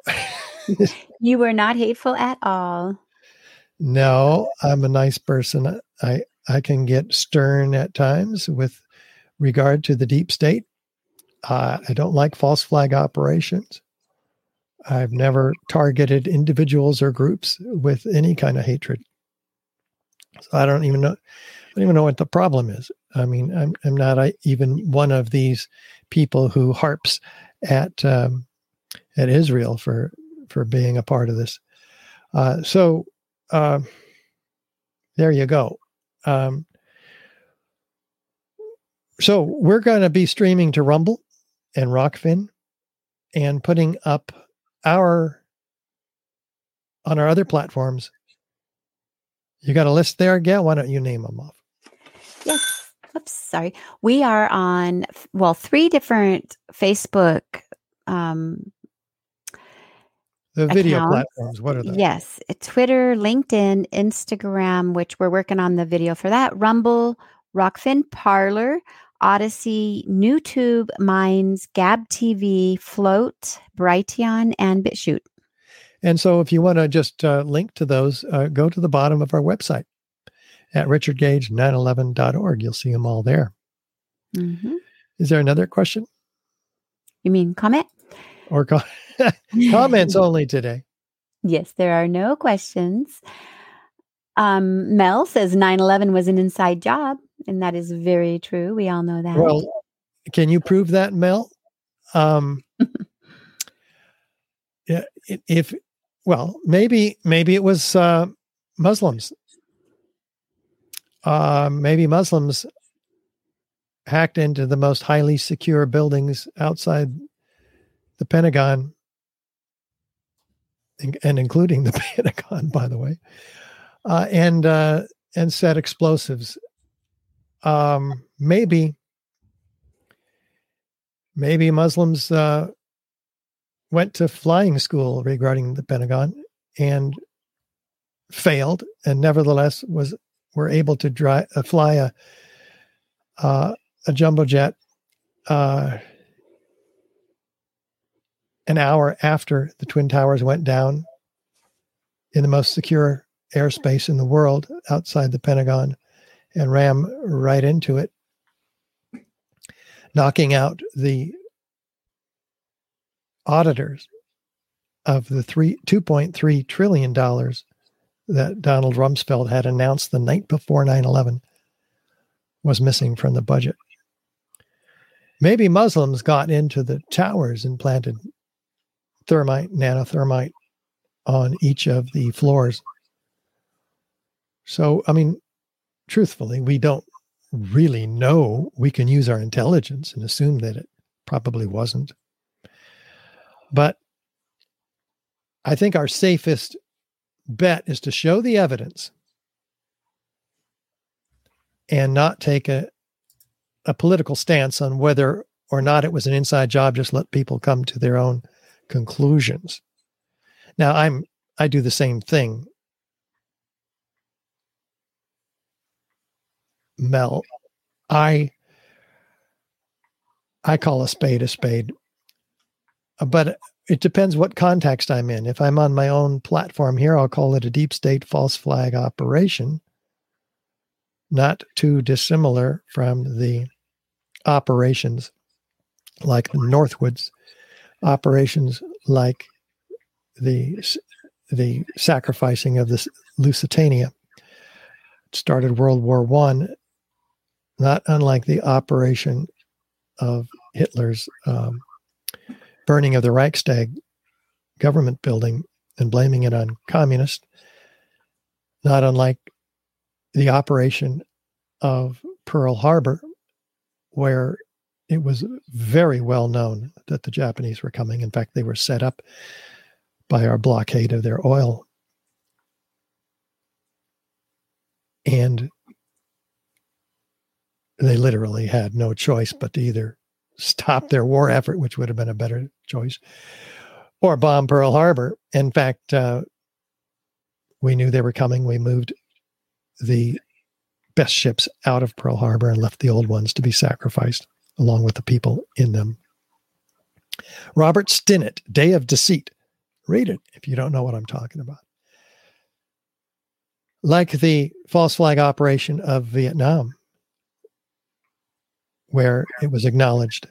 You were not hateful at all. No, I'm a nice person. I I can get stern at times with regard to the deep state. Uh, I don't like false flag operations. I've never targeted individuals or groups with any kind of hatred. So I don't even know. I don't even know what the problem is. I mean, I'm I'm not a, even one of these people who harps at um, at Israel for for being a part of this. Uh, so uh, there you go. Um, so we're going to be streaming to Rumble and Rokfin and putting up our on our other platforms. You got a list there, Gail? Why don't you name them off? Yes. Oops, sorry. We are on well three different Facebook um, The video accounts. platforms. What are they? Yes, uh, Twitter, LinkedIn, Instagram, which we're working on the video for that. Rumble, Rokfin, Parler, Odysee, NewTube, Minds, Gab TV, Flote, Brighteon, and BitChute. And so if you want to just uh, link to those, uh, go to the bottom of our website at richardgage911.org. You'll see them all there. Mhm. Is there another question You mean comment? or co- comments only today? Yes, there are no questions. Um, Mel says 9 11 was an inside job, and that is very true. We all know that. Well, can you prove that, Mel? Um, yeah, if well, maybe maybe it was uh, Muslims. Uh, maybe Muslims hacked into the most highly secure buildings outside the Pentagon, and including the Pentagon, by the way, uh, and uh, and set explosives. Um, maybe maybe Muslims uh, went to flying school regarding the Pentagon and failed, and nevertheless was were able to uh, fly a uh, a jumbo jet uh, an hour after the twin towers went down in the most secure airspace in the world outside the Pentagon and ram right into it, knocking out the auditors of the three two point three trillion dollars that Donald Rumsfeld had announced the night before 9-11 was missing from the budget. Maybe Muslims got into the towers and planted thermite, nanothermite on each of the floors. So, I mean, truthfully, we don't really know. We can use our intelligence and assume that it probably wasn't. But I think our safest bet is to show the evidence and not take a, a political stance on whether or not it was an inside job, just let people come to their own conclusions. Now I'm I do the same thing. Mel, I I call a spade a spade. But it depends what context I'm in. If I'm on my own platform here, I'll call it a deep state false flag operation. Not too dissimilar from the operations like the Northwoods operations like the the sacrificing of the Lusitania. Started World War One, not unlike the operation of Hitler's um, burning of the Reichstag government building and blaming it on communists, not unlike the operation of Pearl Harbor, where it was very well known that the Japanese were coming. In fact, they were set up by our blockade of their oil. And they literally had no choice but to either stop their war effort, which would have been a better choice, or bomb Pearl Harbor. In fact, uh, we knew they were coming. We moved the best ships out of Pearl Harbor and left the old ones to be sacrificed along with the people in them. Robert Stinnett, Day of Deceit. Read it if you don't know what I'm talking about. Like the false flag operation of Vietnam, where it was acknowledged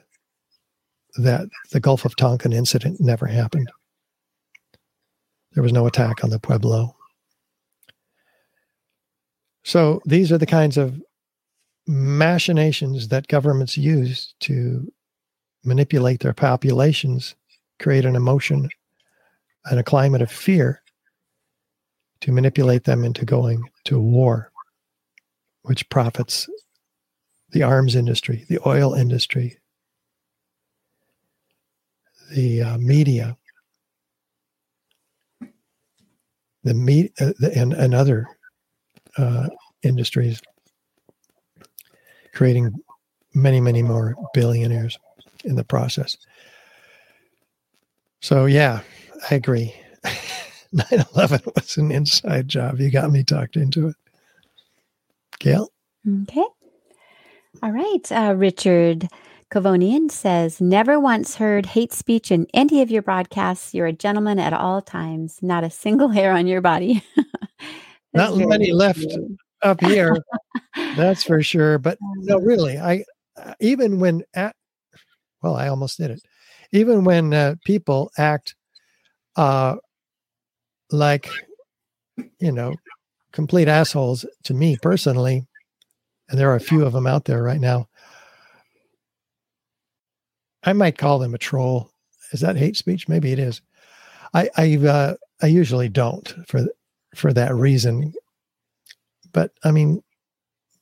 that the Gulf of Tonkin incident never happened. There was no attack on the Pueblo. So these are the kinds of machinations that governments use to manipulate their populations, create an emotion and a climate of fear to manipulate them into going to war, which profits the arms industry, the oil industry, the uh, media, the meat, uh, and, and other uh, industries creating many, many more billionaires in the process. So, yeah, I agree. 9 11 was an inside job. You got me talked into it. Gail? Okay. All right. Uh, Richard Cavonian says, Never once heard hate speech in any of your broadcasts. You're a gentleman at all times, not a single hair on your body. not many left up here. that's for sure. But no, really, I uh, even when at well, I almost did it. Even when uh, people act uh, like you know complete assholes to me personally, and there are a few of them out there right now. I might call them a troll. Is that hate speech? Maybe it is. I I uh, I usually don't for for that reason. But I mean,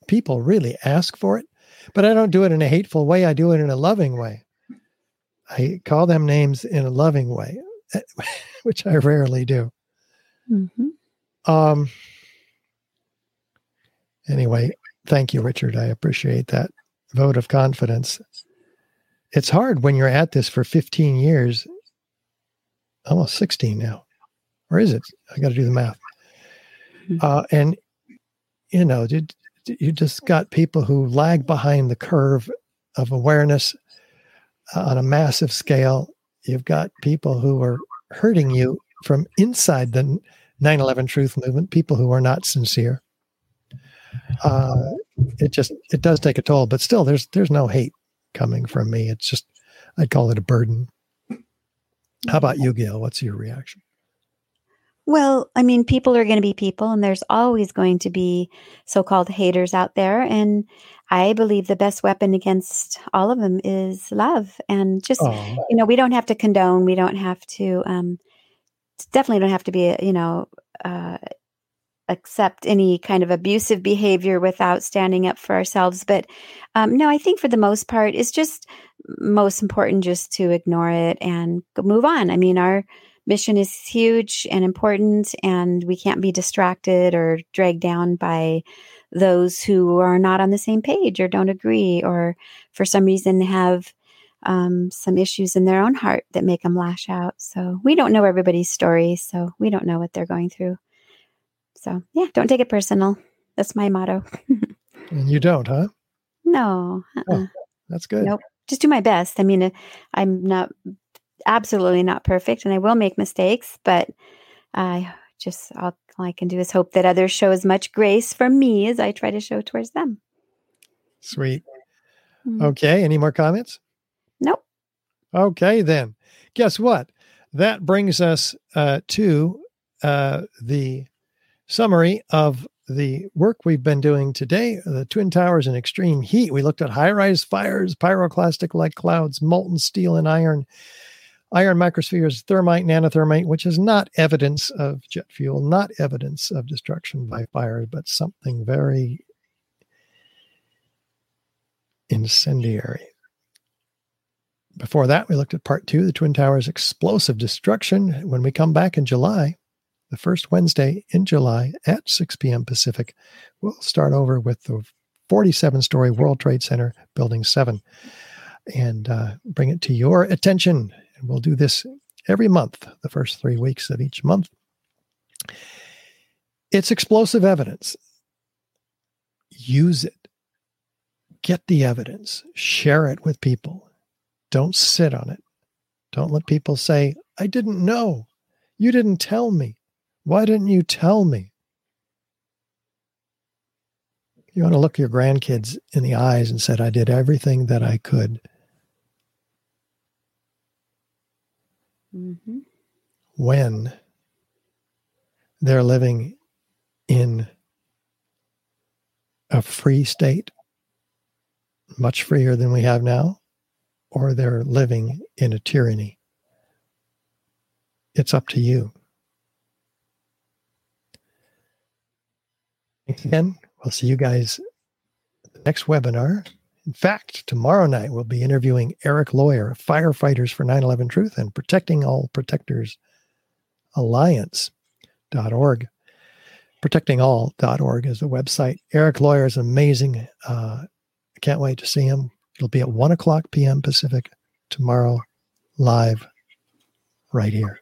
people really ask for it, but I don't do it in a hateful way. I do it in a loving way. I call them names in a loving way, which I rarely do. Mm-hmm. Um. Anyway, thank you, Richard. I appreciate that vote of confidence. It's hard when you're at this for 15 years, almost 16 now. Or is it? I got to do the math. Mm-hmm. Uh, and you know, you, you just got people who lag behind the curve of awareness on a massive scale. You've got people who are hurting you from inside the 9/11 Truth Movement. People who are not sincere. Uh, it just it does take a toll, but still, there's there's no hate coming from me. It's just I'd call it a burden. How about you, Gail? What's your reaction? Well, I mean, people are going to be people, and there's always going to be so called haters out there. And I believe the best weapon against all of them is love. And just, Aww. you know, we don't have to condone, we don't have to, um, definitely don't have to be, you know, uh, accept any kind of abusive behavior without standing up for ourselves. But um, no, I think for the most part, it's just most important just to ignore it and move on. I mean, our mission is huge and important, and we can't be distracted or dragged down by those who are not on the same page or don't agree or for some reason have um, some issues in their own heart that make them lash out. So we don't know everybody's story, so we don't know what they're going through. So yeah, don't take it personal. That's my motto. and you don't, huh? No. Uh-uh. Oh, that's good. Nope. Just do my best. I mean, uh, I'm not absolutely not perfect, and I will make mistakes, but I just all, all I can do is hope that others show as much grace for me as I try to show towards them. Sweet. Mm-hmm. Okay. Any more comments? Nope. Okay, then. Guess what? That brings us uh, to uh, the summary of the work we've been doing today the Twin Towers in extreme heat. We looked at high rise fires, pyroclastic like clouds, molten steel and iron, iron microspheres, thermite, nanothermite, which is not evidence of jet fuel, not evidence of destruction by fire, but something very incendiary. Before that, we looked at part two, the Twin Towers explosive destruction. When we come back in July, the first Wednesday in July at 6 p.m. Pacific. We'll start over with the 47 story World Trade Center, Building 7, and uh, bring it to your attention. We'll do this every month, the first three weeks of each month. It's explosive evidence. Use it. Get the evidence. Share it with people. Don't sit on it. Don't let people say, I didn't know. You didn't tell me. Why didn't you tell me? You want to look your grandkids in the eyes and said, I did everything that I could. Mm-hmm. When they're living in a free state, much freer than we have now, or they're living in a tyranny. It's up to you. Thanks again. We'll see you guys the next webinar. In fact, tomorrow night we'll be interviewing Eric Lawyer, Firefighters for 9 11 Truth and Protecting All Protectors Alliance.org. Protectingall.org is the website. Eric Lawyer is amazing. Uh, I can't wait to see him. It'll be at 1 o'clock p.m. Pacific tomorrow, live right here.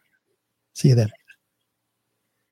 See you then.